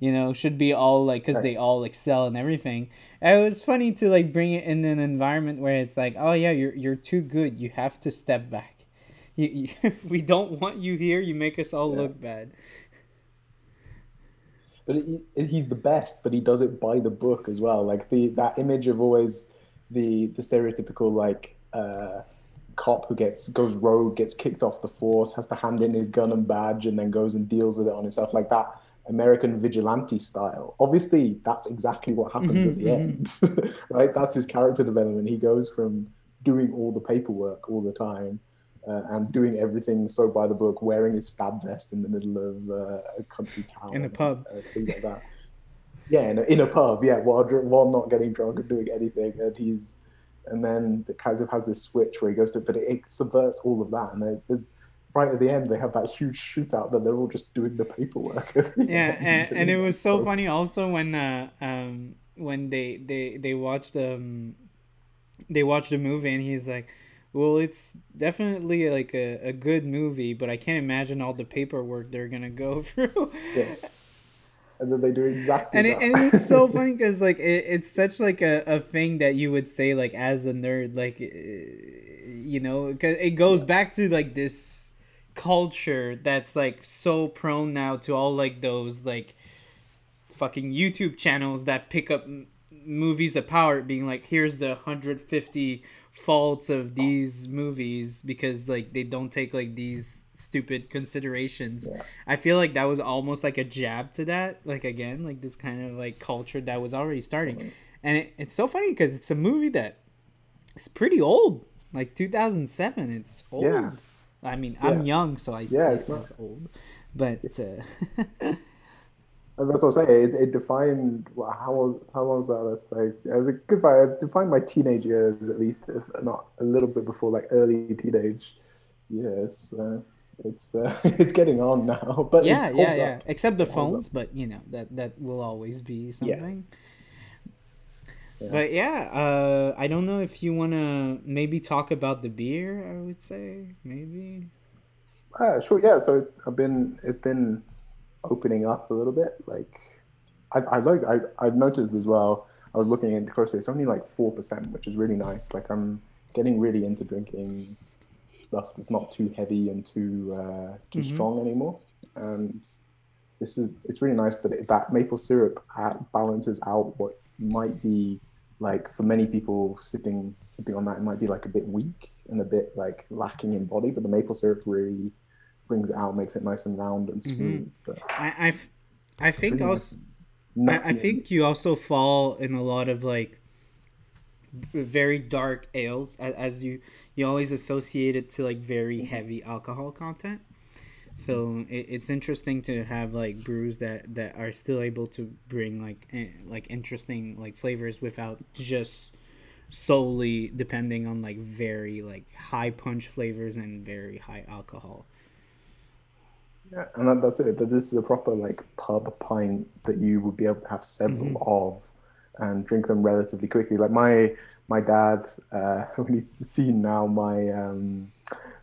you know should be all like because they all excel and everything. And it was funny to like bring it in an environment where it's like oh yeah you're you're too good. You have to step back. You, you we don't want you here. You make us all yeah. look bad but he, he's the best, but he does it by the book as well. Like the that image of always the the stereotypical like uh, cop who gets goes rogue, gets kicked off the force, has to hand in his gun and badge, and then goes and deals with it on himself, like that American vigilante style. Obviously, that's exactly what happens mm-hmm, at the mm-hmm. end, right? That's his character development. He goes from doing all the paperwork all the time uh, and doing everything so by the book, wearing his stab vest in the middle of uh, a country town, in a pub, uh, things like that. Yeah, in a, in a pub. Yeah, while while not getting drunk and doing anything, and he's and then the kind of has this switch where he goes to, but it, it subverts all of that, and there's right at the end they have that huge shootout that they're all just doing the paperwork. yeah, and, and it was so, so, funny also when uh, um when they they they watched um they watched the movie and he's like well, it's definitely like a, a good movie, but I can't imagine all the paperwork they're gonna go through. Yeah. And then they do exactly and. It, and it's so funny because like it, it's such like a, a thing that you would say like as a nerd like eh, you know cause it goes back to like this culture that's like so prone now to all like those like fucking YouTube channels that pick up m- movies power being like here's the 150 faults of these movies because like they don't take like these stupid considerations. Yeah. I feel like that was almost like a jab to that like again like this kind of like culture that was already starting. And it, it's so funny because it's a movie that is pretty old. Like 2007, it's old. Yeah. I mean, I'm young, so I Yeah, see it's it not- as old. But uh, And that's what I'm saying. It, it defined well, how how long was that? That's like it was a good fight. It defined my teenage years at least, if not a little bit before like early teenage years. So it's uh, it's getting on now, but yeah, yeah, holds yeah. Except the phones, but you know that that will always be something. Yeah. But yeah, uh, I don't know if you wanna maybe talk about the beer. I would say maybe. Uh, sure, yeah. So it's I've been it's been opening up a little bit. Like I I like I I've noticed as well. I was looking into closely. It's only like four percent, which is really nice. Like I'm getting really into drinking stuff that's not too heavy and too uh, too Mhm. strong anymore. And this is it's really nice. But it, that maple syrup uh, balances out what might be like for many people sipping sipping on that. It might be like a bit weak and a bit like lacking in body. But the maple syrup really brings it out, makes it nice and round and smooth. But I I, f- I think really also. I, I think you also fall in a lot of like very dark ales a- as you you always associate it to like very heavy alcohol content so it, it's interesting to have like brews that that are still able to bring like eh, like interesting like flavors without just solely depending on like very like high punch flavors and very high alcohol Yeah, and that, that's it. That this is a proper like pub pint that you would be able to have several Mm-hmm. of and drink them relatively quickly. Like my my dad, uh, when he's seen now my um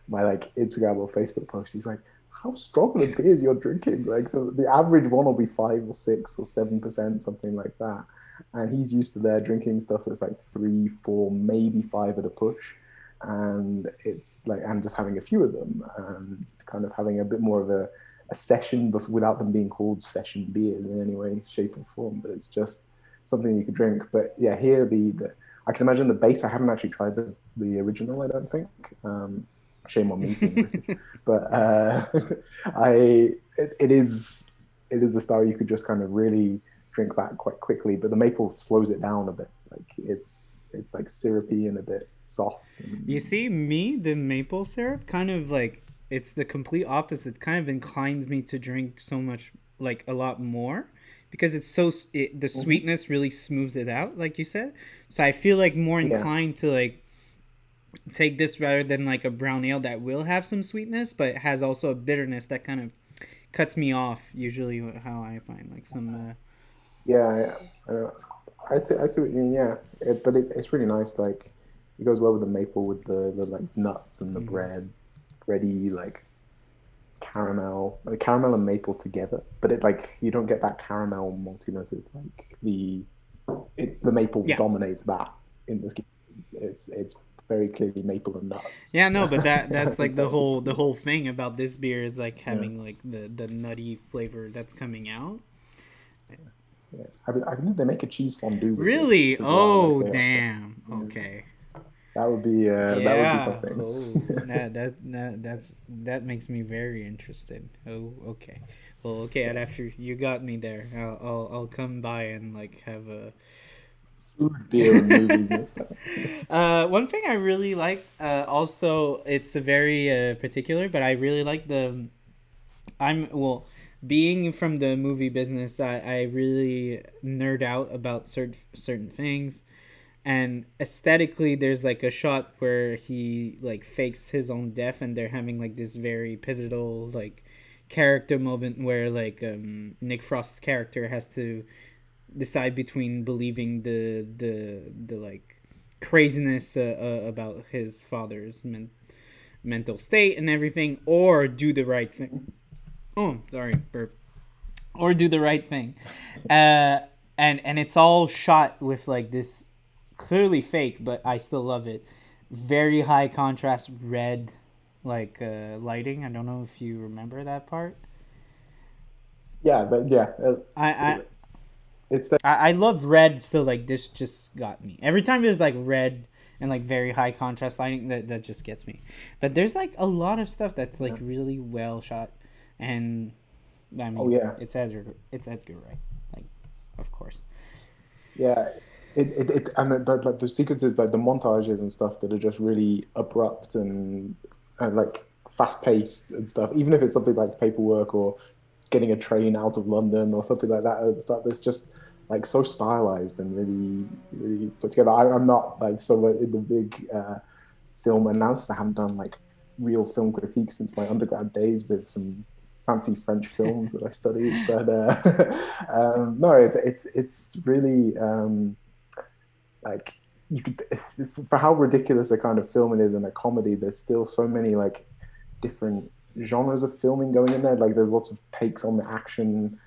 my like Instagram or Facebook post, he's like, "How strong are the beers you're drinking? Like the, the average one will be five or six or seven percent, something like that." And he's used to there drinking stuff that's like three, four, maybe five at a push and it's like and just having a few of them and kind of having a bit more of a, a session bef- without them being called session beers in any way shape or form but it's just something you could drink. But yeah here the, the i can imagine the base i haven't actually tried the, the original i don't think. Um, shame on me. But uh, i it, it is it is a style you could just kind of really drink back quite quickly but the maple slows it down a bit. Like it's it's like syrupy and a bit soft You see, me, the maple syrup, kind of like it's the complete opposite. Kind of inclines me to drink so much, like a lot more, because it's so it, the sweetness really smooths it out, like you said. So I feel like more Yeah. inclined to like take this rather than like a brown ale that will have some sweetness, but has also a bitterness that kind of cuts me off. Usually, how I find like some. Uh, Yeah, yeah. I, know. I see. I see what you mean. Yeah, it, but it's it's really nice. Like it goes well with the maple, with the, the like nuts and the Mhm. bread, ready like caramel, like caramel and maple together. But it like you don't get that caramel maltiness. It's like the it, the maple Yeah. dominates that in this. game. It's, it's it's very clearly maple and nuts. Yeah, no, but that that's like the whole the whole thing about this beer is like having like the the nutty flavor that's coming out. Yeah. I, I believe they make a cheese fondue. Really? as well, Oh, like damn. Yeah. Okay. That would be uh, yeah. that would be something. Oh, that that that that's that makes me very interested. Oh, okay. Well, okay. And after you got me there, I'll I'll, I'll come by and like have a. Food, beer, and movies and stuff. Uh, one thing I really liked, uh, also it's a very uh, particular, but I really like the. I'm well, being from the movie business, I, I really nerd out about certain certain things, and aesthetically, there's like a shot where he like fakes his own death, and they're having like this very pivotal like character moment where like um, Nick Frost's character has to decide between believing the the the like craziness uh, uh, about his father's men- mental state and everything, or do the right thing. Oh, sorry, burp. Or do the right thing, uh, and and it's all shot with like this clearly fake, but I still love it. Very high contrast red, like uh, lighting. I don't know if you remember that part. Yeah, but yeah, uh, I I it's the, I, I love red, so like this just got me. Every time there's like red and like very high contrast lighting, that that just gets me. But there's like a lot of stuff that's like really well shot, and I mean, Oh, yeah. it's Edgar, it's Edgar Wright, like, of course. yeah. It, it, it and it, like the sequences, like the montages and stuff that are just really abrupt and, and like fast paced and stuff. Even if it's something like paperwork or getting a train out of London or something like that and stuff that's just like so stylized and really really put together. I, I'm not like someone in the big uh, film analysis. I haven't done like real film critique since my undergrad days with some fancy French films that I studied. But uh, um, no, it's it's it's really um, like you could for how ridiculous a kind of film it is and a comedy. There's still so many like different genres of filming going in there. Like there's lots of takes on the action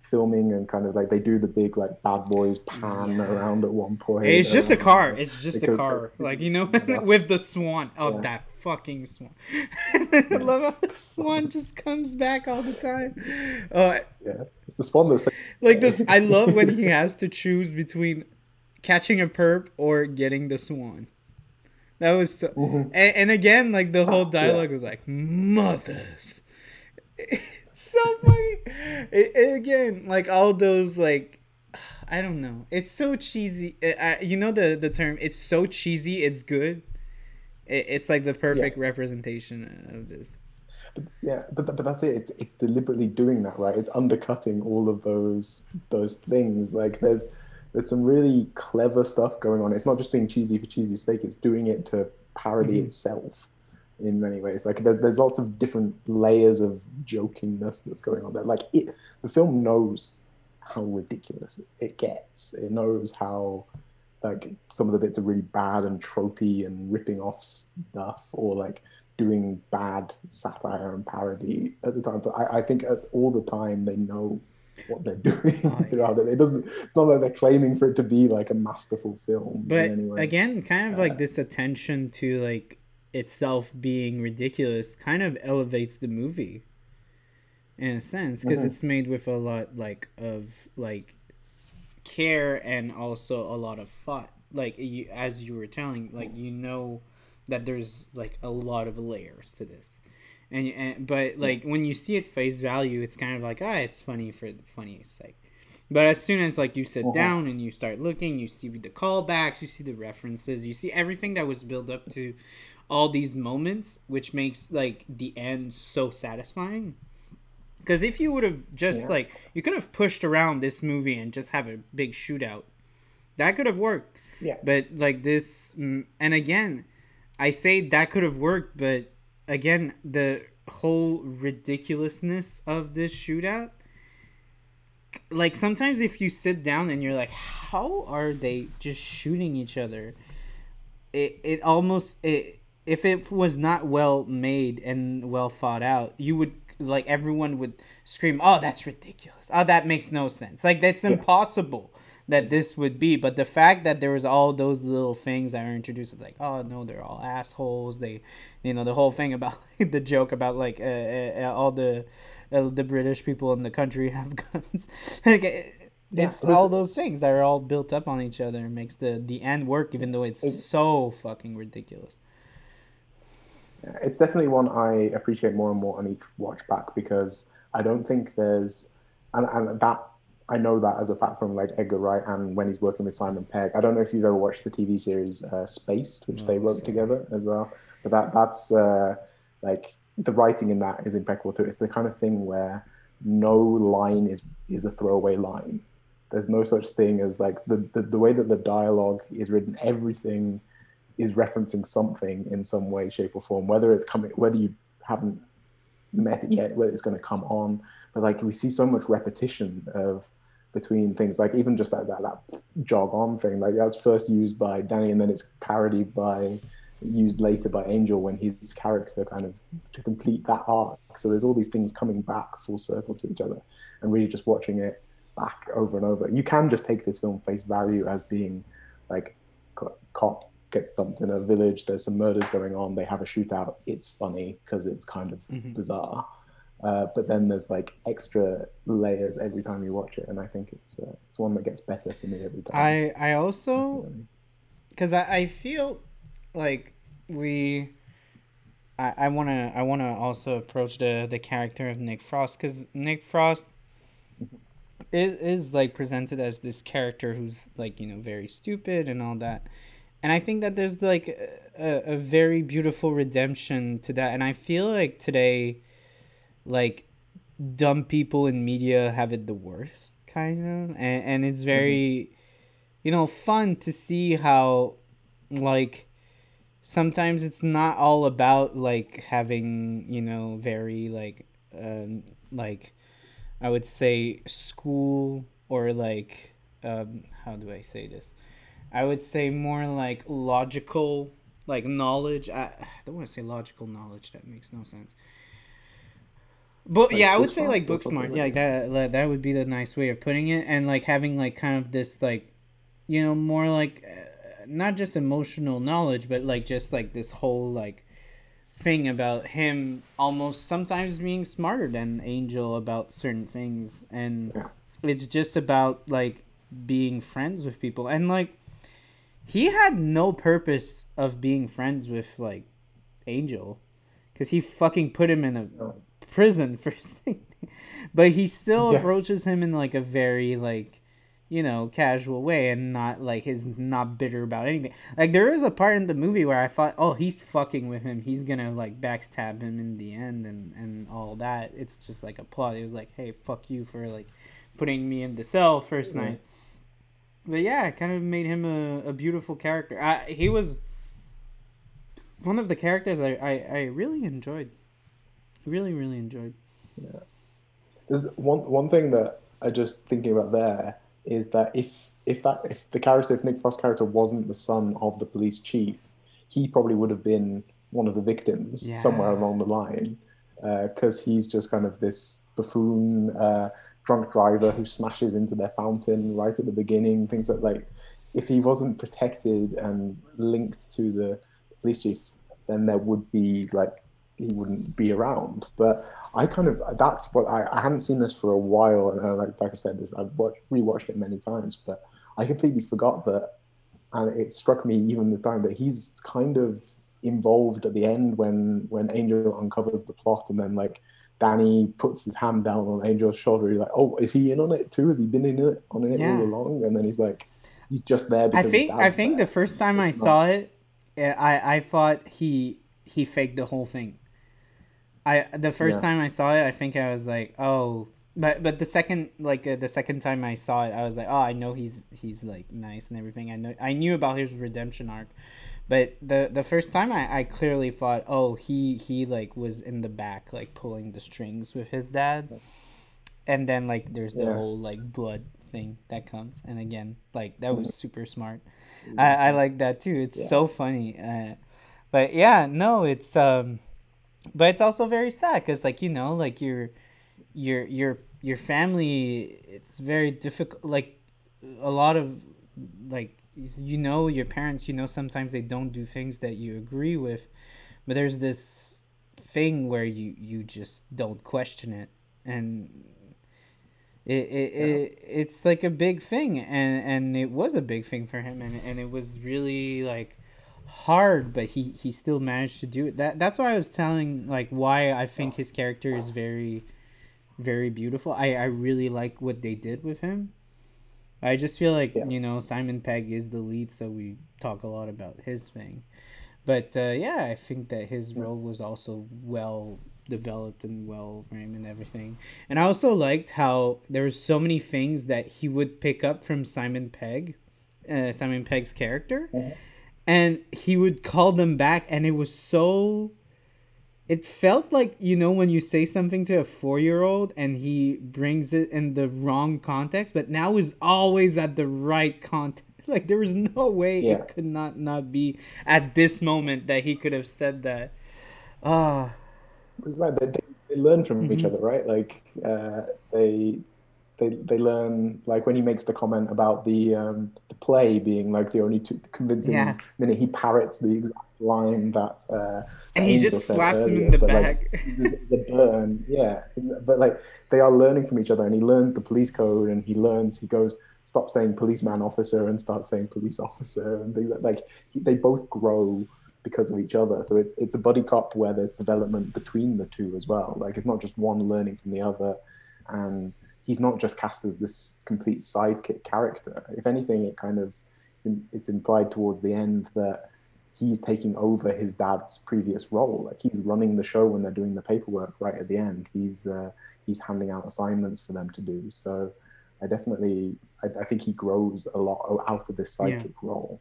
filming and kind of like they do the big like bad boys pan Yeah. around at one point. It's just a car. It's just a car. Like you know, with the swan. Oh, Yeah. that fucking swan! I love how the swan just comes back all the time. Oh, Yeah, it's the spawn that's like like this. I love when he has to choose between catching a perp or getting the swan. That was so. Mhm. And, and again, like the whole Yeah. dialogue was like mothers. It's so funny. It, it- again, like all those like. I don't know. It's so cheesy. I- you know the the term. It's so cheesy. It's good. It, it's like the perfect representation of this. Yeah, but but that's it. It's, it's deliberately doing that, right? It's undercutting all of those those things. Like there's there's some really clever stuff going on. It's not just being cheesy for cheesy sake. It's doing it to parody Mhm. itself in many ways. Like there, there's lots of different layers of jokingness that's going on there. Like it, the film knows how ridiculous it gets. It knows how like some of the bits are really bad and tropey and ripping off stuff or like doing bad satire and parody at the time. But I, I think at all the time they know what they're doing Oh, yeah. throughout it. It doesn't. It's not that they're claiming for it to be like a masterful film. But in any way. again, kind of Uh, like this attention to like itself being ridiculous kind of elevates the movie in a sense because Mhm. it's made with a lot like of like care and also a lot of thought. Like you, as you were telling like you know that there's like a lot of layers to this. And, and but like when you see it face value it's kind of like ah it's funny for the funniest sake. But as soon as like you sit Uh-huh. down and you start looking you see the callbacks you see the references you see everything that was built up to all these moments which makes like the end so satisfying because if you would have just Yeah. like you could have pushed around this movie and just have a big shootout that could have worked Yeah. but like this mm, and again i say that could have worked but again the whole ridiculousness of this shootout like sometimes if you sit down and you're like how are they just shooting each other it, it almost it, if it was not well made and well thought out you would like everyone would scream oh that's ridiculous. Oh that makes no sense. Like that's impossible that this would be but the fact that there was all those little things that are introduced it's like oh no they're all assholes. They you know the whole thing about the joke about like uh, uh, all the uh, the british people in the country have guns. Like it, Yeah, it's all those things that are all built up on each other and makes the the end work even though it's It- so fucking ridiculous. Yeah, It's definitely one I appreciate more and more on each watch back because I don't think there's, and, and that I know that as a fact from like Edgar Wright and when he's working with Simon Pegg. I don't know if you've ever watched the TV series uh, Spaced, which they No, wrote together as well. But that that's uh, like the writing in that is impeccable too. It's the kind of thing where no line is is a throwaway line. There's no such thing as like the, the, the way that the dialogue is written, everything is referencing something in some way, shape, or form, whether it's coming, whether you haven't met it yet, whether it's going to come on. But like we see so much repetition of between things like even just like that that jog on thing like that's first used by Danny and then it's parodied by used later by Angel when his character kind of to complete that arc. So there's all these things coming back full circle to each other, and really just watching it back over and over. You can just take this film face value as being like cop gets dumped in a village. There's some murders going on. They have a shootout. It's funny because it's kind of mm-hmm. bizarre. Uh, but then there's like extra layers every time you watch it, and I think it's uh, it's one that gets better for me every time. I I also because I, I feel like we I, I wanna I wanna also approach the the character of Nick Frost because Nick Frost is is like presented as this character who's like you know very stupid and all that and i think that there's like a, a very beautiful redemption to that. And i feel like today like dumb people in media have it the worst kind of and, and it's very mm-hmm. you know fun to see how like sometimes it's not all about like having you know very like um like i would say school or like um how do i say this i would say more like logical like knowledge. I, I don't want to say logical knowledge that makes no sense. But like yeah, I would say like book smart. Like yeah, that that would be the nice way of putting it, and like having like kind of this like, you know, more like uh, not just emotional knowledge, but like just like this whole like thing about him almost sometimes being smarter than Angel about certain things, and yeah. it's just about like being friends with people, and like he had no purpose of being friends with like Angel, because he fucking put him in a prison for thing. but he still yeah. approaches him in like a very like you know casual way and not like he's not bitter about anything. Like there is a part in the movie where i thought oh he's fucking with him. He's gonna like backstab him in the end and and all that. It's just like a plot. It was like hey fuck you for like putting me in the cell first night but yeah it kind of made him a, a beautiful character I, he was one of the characters I, I, I really enjoyed really really enjoyed. Yeah, there's one one thing that I just thinking about there is that if if that if the character if Nick Frost's character wasn't the son of the police chief, he probably would have been one of the victims yeah. somewhere along the line because uh, he's just kind of this buffoon uh, drunk driver who smashes into their fountain right at the beginning. Things that like if he wasn't protected and linked to the police chief, then there would be like he wouldn't be around. But I kind of that's what I, I hadn't seen this for a while, and uh, like, like I said, this I've watched, rewatched it many times, but I completely forgot that, and it struck me even this time that he's kind of involved at the end when when Angel uncovers the plot, and then like Danny puts his hand down on Angel's shoulder. He's like, "Oh, is he in on it too? Has he been in it on it yeah. all along?" And then he's like, "He's just there." I think I think there. the first time I saw it, I I thought he he faked the whole thing. I the first yeah. time I saw it, I think I was like, oh, but but the second like uh, the second time I saw it, I was like, oh, I know he's he's like nice and everything. I know I knew about his redemption arc, but the the first time I, I clearly thought, oh, he he like was in the back like pulling the strings with his dad, and then like there's the yeah. whole like blood thing that comes, and again like that was mm-hmm. super smart. I I like that too. It's yeah. so funny. Uh, but yeah, no, it's um but it's also very sad because like you know like your your your your family it's very difficult like a lot of like you know your parents you know sometimes they don't do things that you agree with but there's this thing where you you just don't question it and it, it, yeah. it it's like a big thing and and it was a big thing for him and, and it was really like hard, but he he still managed to do it. That that's why I was telling like why I think oh. his character is very very beautiful. I I really like what they did with him. I just feel like yeah. you know Simon Pegg is the lead, so we talk a lot about his thing. But uh, yeah, I think that his role was also well developed and well framed and everything. And I also liked how there were so many things that he would pick up from Simon Pegg, uh, Simon Pegg's character. Mm-hmm and he would call them back and it was so it felt like you know when you say something to a four year old and he brings it in the wrong context, but now is always at the right context. Like there was no way yeah. it could not not be at this moment that he could have said that. Ah, right. They, they learn from mm-hmm. each other, right? Like uh, they they they learn like when he makes the comment about the um, the play being like the only two convincing yeah. minute he parrots the exact line that uh, and he just slaps earlier, him in the back. Like, the burn, yeah. But like they are learning from each other, and he learns the police code, and he learns. He goes, stop saying policeman officer, and start saying police officer, and things like. Like they both grow because of each other. So it's it's a buddy cop where there's development between the two as well. Like it's not just one learning from the other, and he's not just cast as this complete sidekick character. If anything, it kind of it's implied towards the end that he's taking over his dad's previous role. Like he's running the show when they're doing the paperwork right at the end. He's uh, he's handing out assignments for them to do. So I definitely I, I think he grows a lot out of this psychic yeah. role.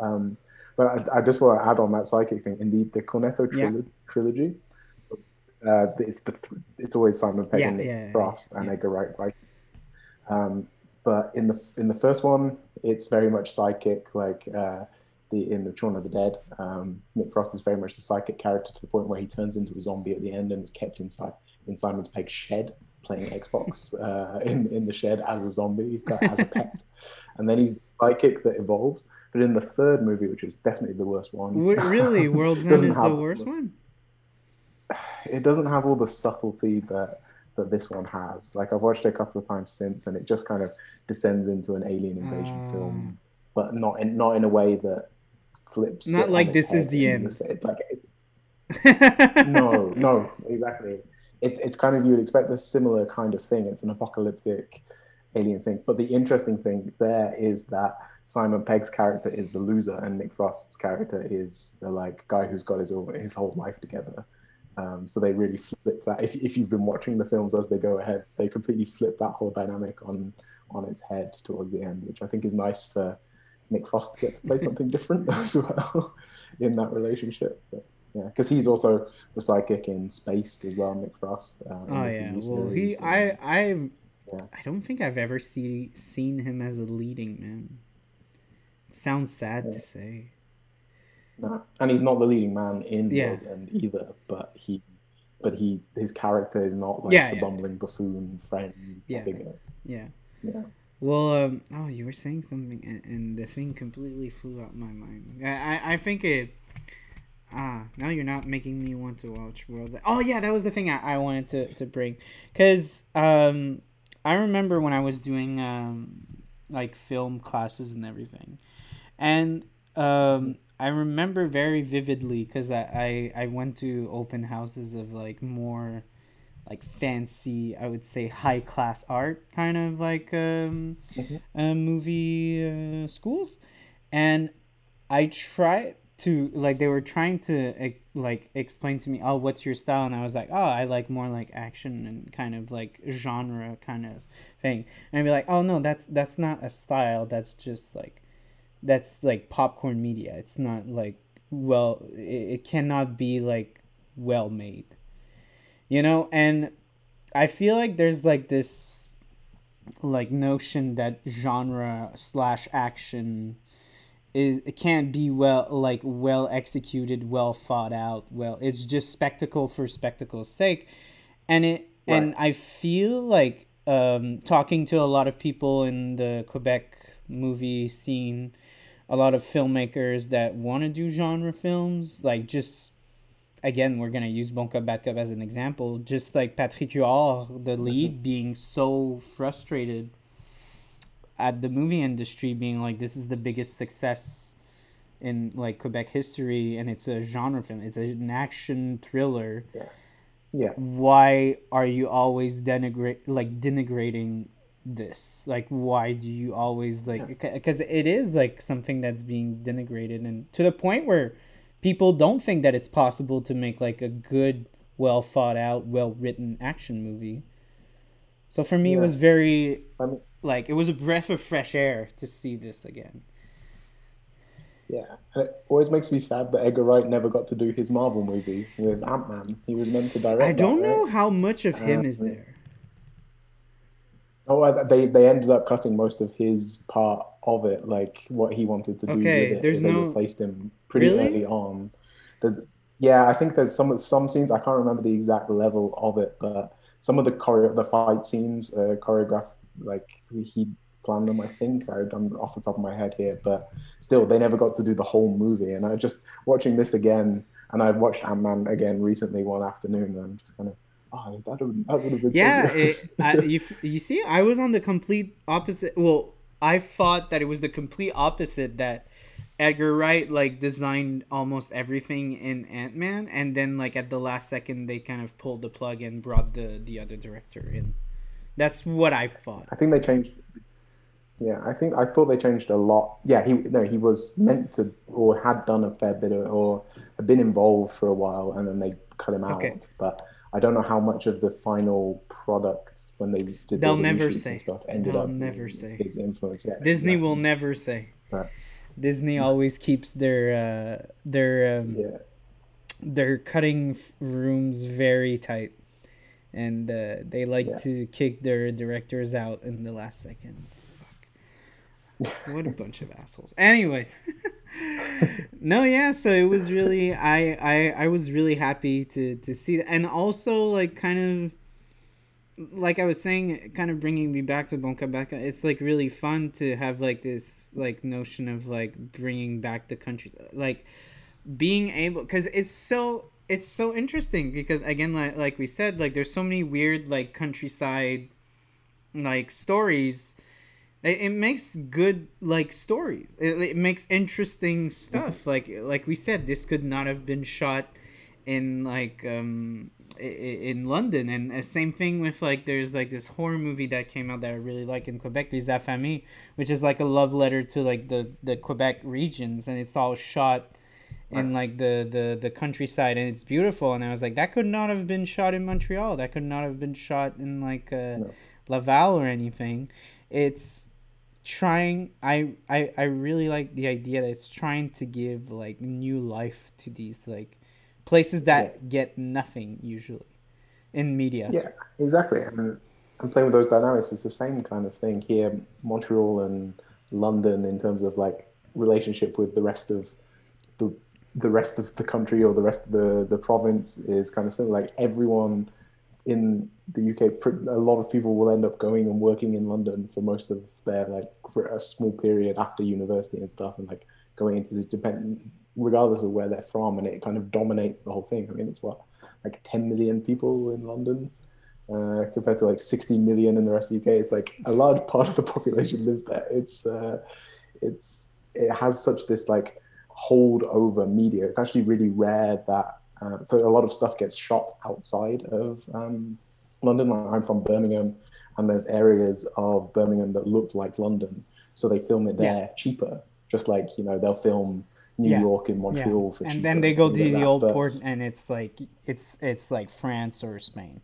Um, but I, I, just want to add on that psychic thing. Indeed, the Cornetto trilo- yeah. trilogy. So uh, it's the it's always Simon Pegg yeah, and yeah, Frost and Edgar Wright. Right? Um, but in the in the first one, it's very much psychic, like. Uh, the in the Shaun of the Dead. Um, Nick Frost is very much the psychic character to the point where he turns into a zombie at the end and is kept inside in Simon's Pegg's shed playing Xbox uh, in in the shed as a zombie as a pet, and then he's the psychic that evolves. But in the third movie, which is definitely the worst one, really, World's End is the worst one. It doesn't have all the subtlety that that this one has. Like I've watched it a couple of times since, and it just kind of descends into an alien invasion uh... film, but not in not in a way that flips. Not like this is the end. Like it, no, no, exactly. It's it's kind of you would expect a similar kind of thing. It's an apocalyptic alien thing. But the interesting thing there is that Simon Pegg's character is the loser, and Nick Frost's character is the like guy who's got his his whole life together. Um, so they really flip that. If if you've been watching the films as they go ahead, they completely flip that whole dynamic on on its head towards the end, which I think is nice for Nick Frost get to play something different as well in that relationship. But, yeah, because he's also the psychic in Spaced as well, Nick Frost. Uh, oh yeah, well he, I, I, yeah. I don't think I've ever see seen him as a leading man. It sounds sad yeah. to say. No, and he's not the leading man in yeah. End either. But he, but he, his character is not like yeah, the bumbling buffoon friend yeah. figure. Yeah. Yeah. Well, um, oh, you were saying something, and, and, the thing completely flew out my mind. I, I, I think it. Ah, now you're not making me want to watch Worlds. Oh yeah, that was the thing I, I wanted to, to bring, cause um, I remember when I was doing um, like film classes and everything, and um, I remember very vividly because I, I I went to open houses of like more like fancy, I would say high class art kind of like um, mm-hmm. uh, movie uh, schools, and I tried to like they were trying to like explain to me oh what's your style? And i was like oh i like more like action and kind of like genre kind of thing. And i'd be like oh no that's that's not a style. That's just like that's like popcorn media. It's not like well it, it cannot be like well made you know and i feel like there's like this like notion that genre slash action is it can't be well like well executed well thought out well it's just spectacle for spectacle's sake and it right. and i feel like um, talking to a lot of people in the quebec movie scene a lot of filmmakers that want to do genre films like just again, we're gonna use Bon Cop Bad Cop as an example. Just like Patrick Huard, the lead, mm-hmm. being so frustrated at the movie industry, being like, "This is the biggest success in like Quebec history, and it's a genre film. It's an action thriller." Yeah. Yeah. Why are you always denigrate like denigrating this? Like, why do you always like? Because yeah. it is like something that's being denigrated, and to the point where people don't think that it's possible to make like a good, well thought out, well written action movie. So for me, yeah. it was very like it was a breath of fresh air to see this again. Yeah, and it always makes me sad that Edgar Wright never got to do his Marvel movie with Ant Man. He was meant to direct. I don't that, know right? how much of him is Um, there. Oh, they they ended up cutting most of his part of it, like what he wanted to do Okay, with it. there's they no- replaced him pretty Really? early on. There's yeah, I think there's some some scenes I can't remember the exact level of it, but some of the choreo the fight scenes uh, choreographed like he planned them. I think I, I'm off the top of my head here, but still they never got to do the whole movie. And I just watching this again, and I watched Ant Man again recently one afternoon, and I'm just kind of. Oh, that would, that would have been so Yeah, good. it, I, you, you see, I was on the complete opposite. Well, I thought that it was the complete opposite that Edgar Wright like designed almost everything in Ant Man, and then like at the last second they kind of pulled the plug and brought the the other director in. That's what I thought. I think they changed. Yeah, I think I thought they changed a lot. Yeah, he no, he was meant to or had done a fair bit of, or had been involved for a while, and then they cut him out. Okay. But I don't know how much of the final product when they did They'll the never say. stuff ended They'll up never say. his influence. Yeah, Disney exactly. will never say. Right. Disney always keeps their uh, their um, Yeah, their cutting rooms very tight, and uh, they like Yeah. to kick their directors out in the last second. Fuck. What a bunch of assholes. Anyways, no, yeah. So it was really, I, I, I was really happy to to see that, and also like kind of. Like I was saying, kind of bringing me back to Bon Quebec. It's like really fun to have like this like notion of like bringing back the country, like being able because it's so it's so interesting because again like, like we said like there's so many weird like countryside like stories it, it makes good like stories it, it makes interesting stuff like like we said this could not have been shot in like um in london and the same thing with like there's like this horror movie that came out that i really like in quebec Les Affamés, which is like a love letter to like the the quebec regions and it's all shot in like the, the the countryside and it's beautiful and i was like that could not have been shot in montreal. That could not have been shot in like uh, No. laval or anything. It's trying I, I i really like the idea that it's trying to give like new life to these like places that get nothing usually in media yeah, exactly. And and playing with those dynamics is the same kind of thing here. Montreal and London in terms of like relationship with the rest of the the rest of the country or the rest of the the province is kind of similar. Like everyone in the UK, a lot of people will end up going and working in London for most of their like for a small period after university and stuff, and like going into this dependent, regardless of where they're from, and it kind of dominates the whole thing. I mean, it's what like 10 million people in London. Uh, compared to like 60 million in the rest of the UK, it's like a large part of the population lives there. It's uh, it's it has such this like hold over media. It's actually really rare that uh, so a lot of stuff gets shot outside of um, London. Like, I'm from Birmingham, and there's areas of Birmingham that look like London, so they film it there Yeah. cheaper. Just like you know, they'll film New Yeah. York and yeah Montreal for and then they go to the that. old But- port and it's like it's it's like france or spain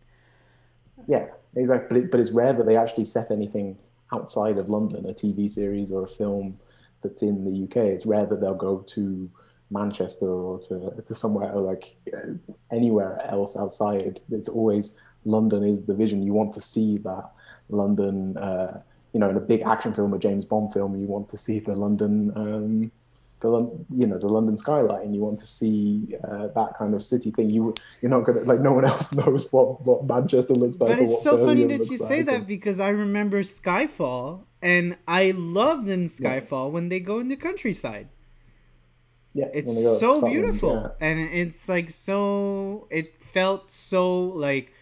Yeah, exactly. But, it, but it's rare that they actually set anything outside of London, a TV series or a film that's in the UK. It's rare that they'll go to Manchester or to, to somewhere or like uh, anywhere else outside. It's always London is the vision. You want to see that London, uh, you know, in a big action film, a James Bond film, you want to see the London. Um, the, you know the London skyline. You want to see uh, that kind of city thing. You you're not gonna like no one else knows what what Manchester looks like. but it's so funny that you say like, that because i remember skyfall and i loved in skyfall when they go in the countryside yeah, it's so Scotland, beautiful yeah. and it's like so it felt so like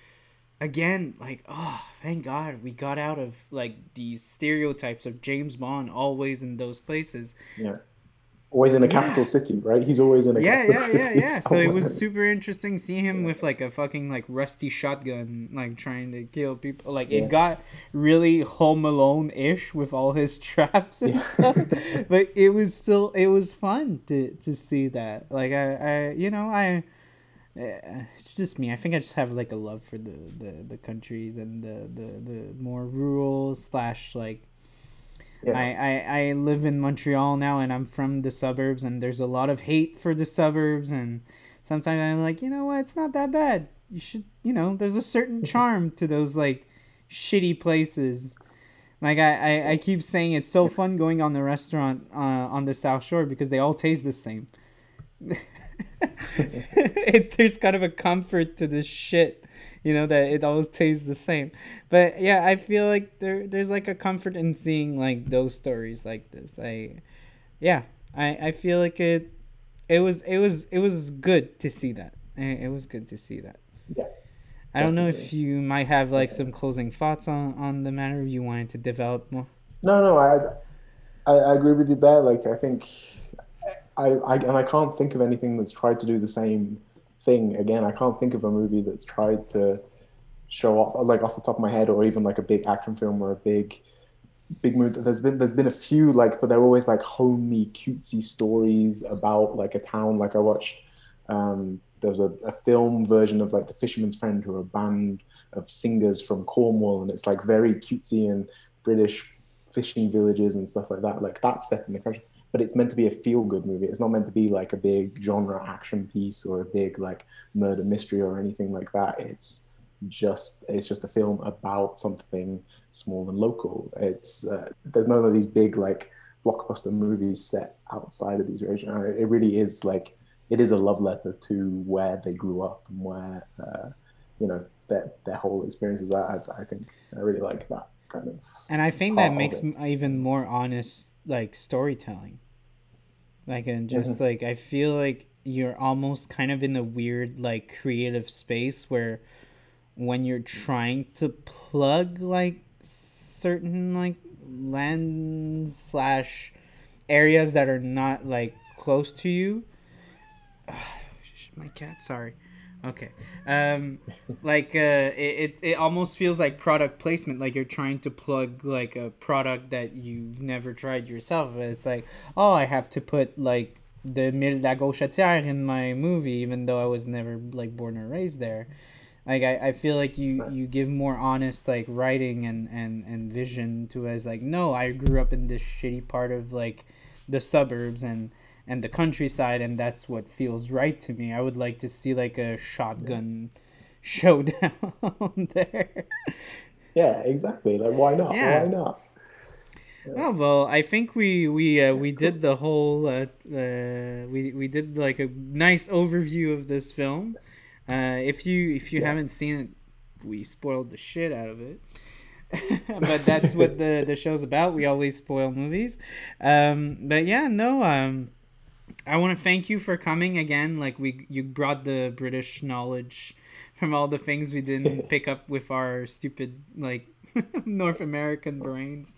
again like oh thank god we got out of like these stereotypes of james bond always in those places Yeah. Always in a Yeah. capital city, right? He's always in a yeah capital yeah city. yeah yeah so it was super interesting seeing him with like a fucking like rusty shotgun like trying to kill people like it got really home alone-ish with all his traps and Yeah. stuff but it was still it was fun to to see that like i i you know i uh, it's just me. I think I just have like a love for the the, the countries and the, the the more rural slash like Yeah. I, I, I live in Montreal now and I'm from the suburbs and there's a lot of hate for the suburbs and sometimes I'm like, you know what, it's not that bad. You should you know, there's a certain charm to those like shitty places. Like I, I, I keep saying it's so fun going on the restaurant uh, on the South Shore because they all taste the same. it, there's kind of a comfort to this shit, you know, that it always tastes the same. But yeah, I feel like there there's like a comfort in seeing like those stories like this. I yeah, I, I feel like it it was it was it was good to see that. It, was good to see that. Yeah. I don't know if you might have like some closing thoughts on on the matter you wanted to develop more. No, no, I I, I agree with you there. Like I think I, I and I can't think of anything that's tried to do the same thing again. I can't think of a movie that's tried to show off like off the top of my head, or even like a big action film or a big big movie. There's been there's been a few like, but they're always like homey, cutesy stories about like a town. Like I watched. Um, there was a, a film version of like The Fisherman's Friend, who are a band of singers from Cornwall, and it's like very cutesy and British fishing villages and stuff like that. Like that's set in the country but it's meant to be a feel good movie. It's not meant to be like a big genre action piece or a big like murder mystery or anything like that. It's just it's just a film about something small and local. It's uh, there's none of these big like blockbuster movies set outside of these regions. It really is like it is a love letter to where they grew up and where uh, you know their their whole experiences. I I think I really like that kind of. And I think that makes even more honest like storytelling. Like and just mm-hmm. like I feel like you're almost kind of in a weird like creative space where when you're trying to plug like certain like land slash areas that are not like close to you. my cat, sorry. Okay. Um, like uh, it, it almost feels like product placement. Like you're trying to plug like a product that you never tried yourself. It's like, oh, I have to put like the Mille la Gauchetière in my movie, even though I was never like born or raised there. Like I, I feel like you, you give more honest like writing and, and, and vision to as like no I grew up in this shitty part of like the suburbs and and the countryside and that's what feels right to me i would like to see like a shotgun yeah. showdown there yeah exactly like why not yeah. why not yeah. Oh well, I think we we uh, we did the whole uh, uh, we we did like a nice overview of this film. Uh, if you if you haven't seen it, we spoiled the shit out of it. but that's what the the show's about. We always spoil movies. Um, but yeah, no. Um, I want to thank you for coming again. Like we, you brought the British knowledge from all the things we didn't pick up with our stupid like North American brains.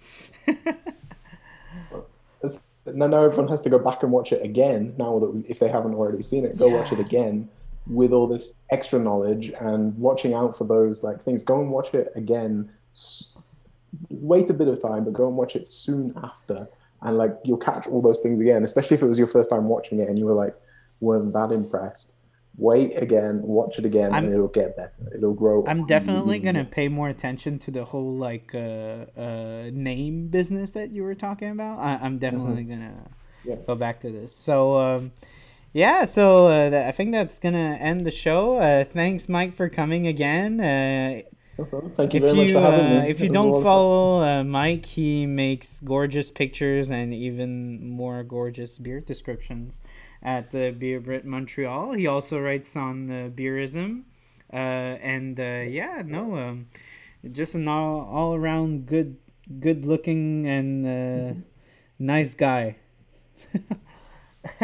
now, now everyone has to go back and watch it again. Now that if they haven't already seen it, go yeah. watch it again with all this extra knowledge and watching out for those like things. Go and watch it again. Wait a bit of time, but go and watch it soon after and like you'll catch all those things again, especially if it was your first time watching it and you were like weren't that impressed. Wait again, watch it again, I'm, and it'll get better. It'll grow. I'm definitely gonna pay more attention to the whole like uh, uh, name business that you were talking about. I, am definitely mm-hmm. gonna yeah. go back to this. So. Um, yeah, so uh, I think that's gonna end the show. Uh, thanks, Mike, for coming again. Uh, Thank you if very you, much for having me. Uh, if you don't follow uh, Mike, he makes gorgeous pictures and even more gorgeous beer descriptions at the Beer Brit Montreal. He also writes on uh, Beerism. Uh, and uh, yeah, no, um, just an all, all around good, good looking and uh, nice guy.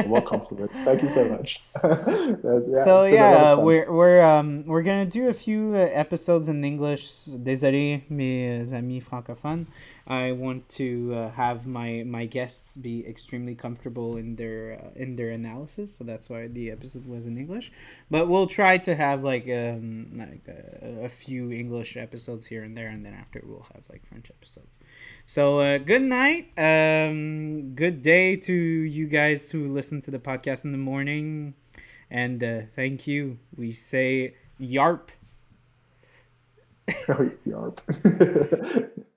what compliments! Thank you so much. yeah, so yeah, we're we're um we're gonna do a few uh, episodes in English. Désolé, mes amis francophones. I want to uh, have my my guests be extremely comfortable in their uh, in their analysis, so that's why the episode was in English. But we'll try to have like um like a, a few English episodes here and there, and then after we'll have like French episodes. So uh, good night, um, good day to you guys who listen to the podcast in the morning, and uh, thank you. We say yarp. yarp.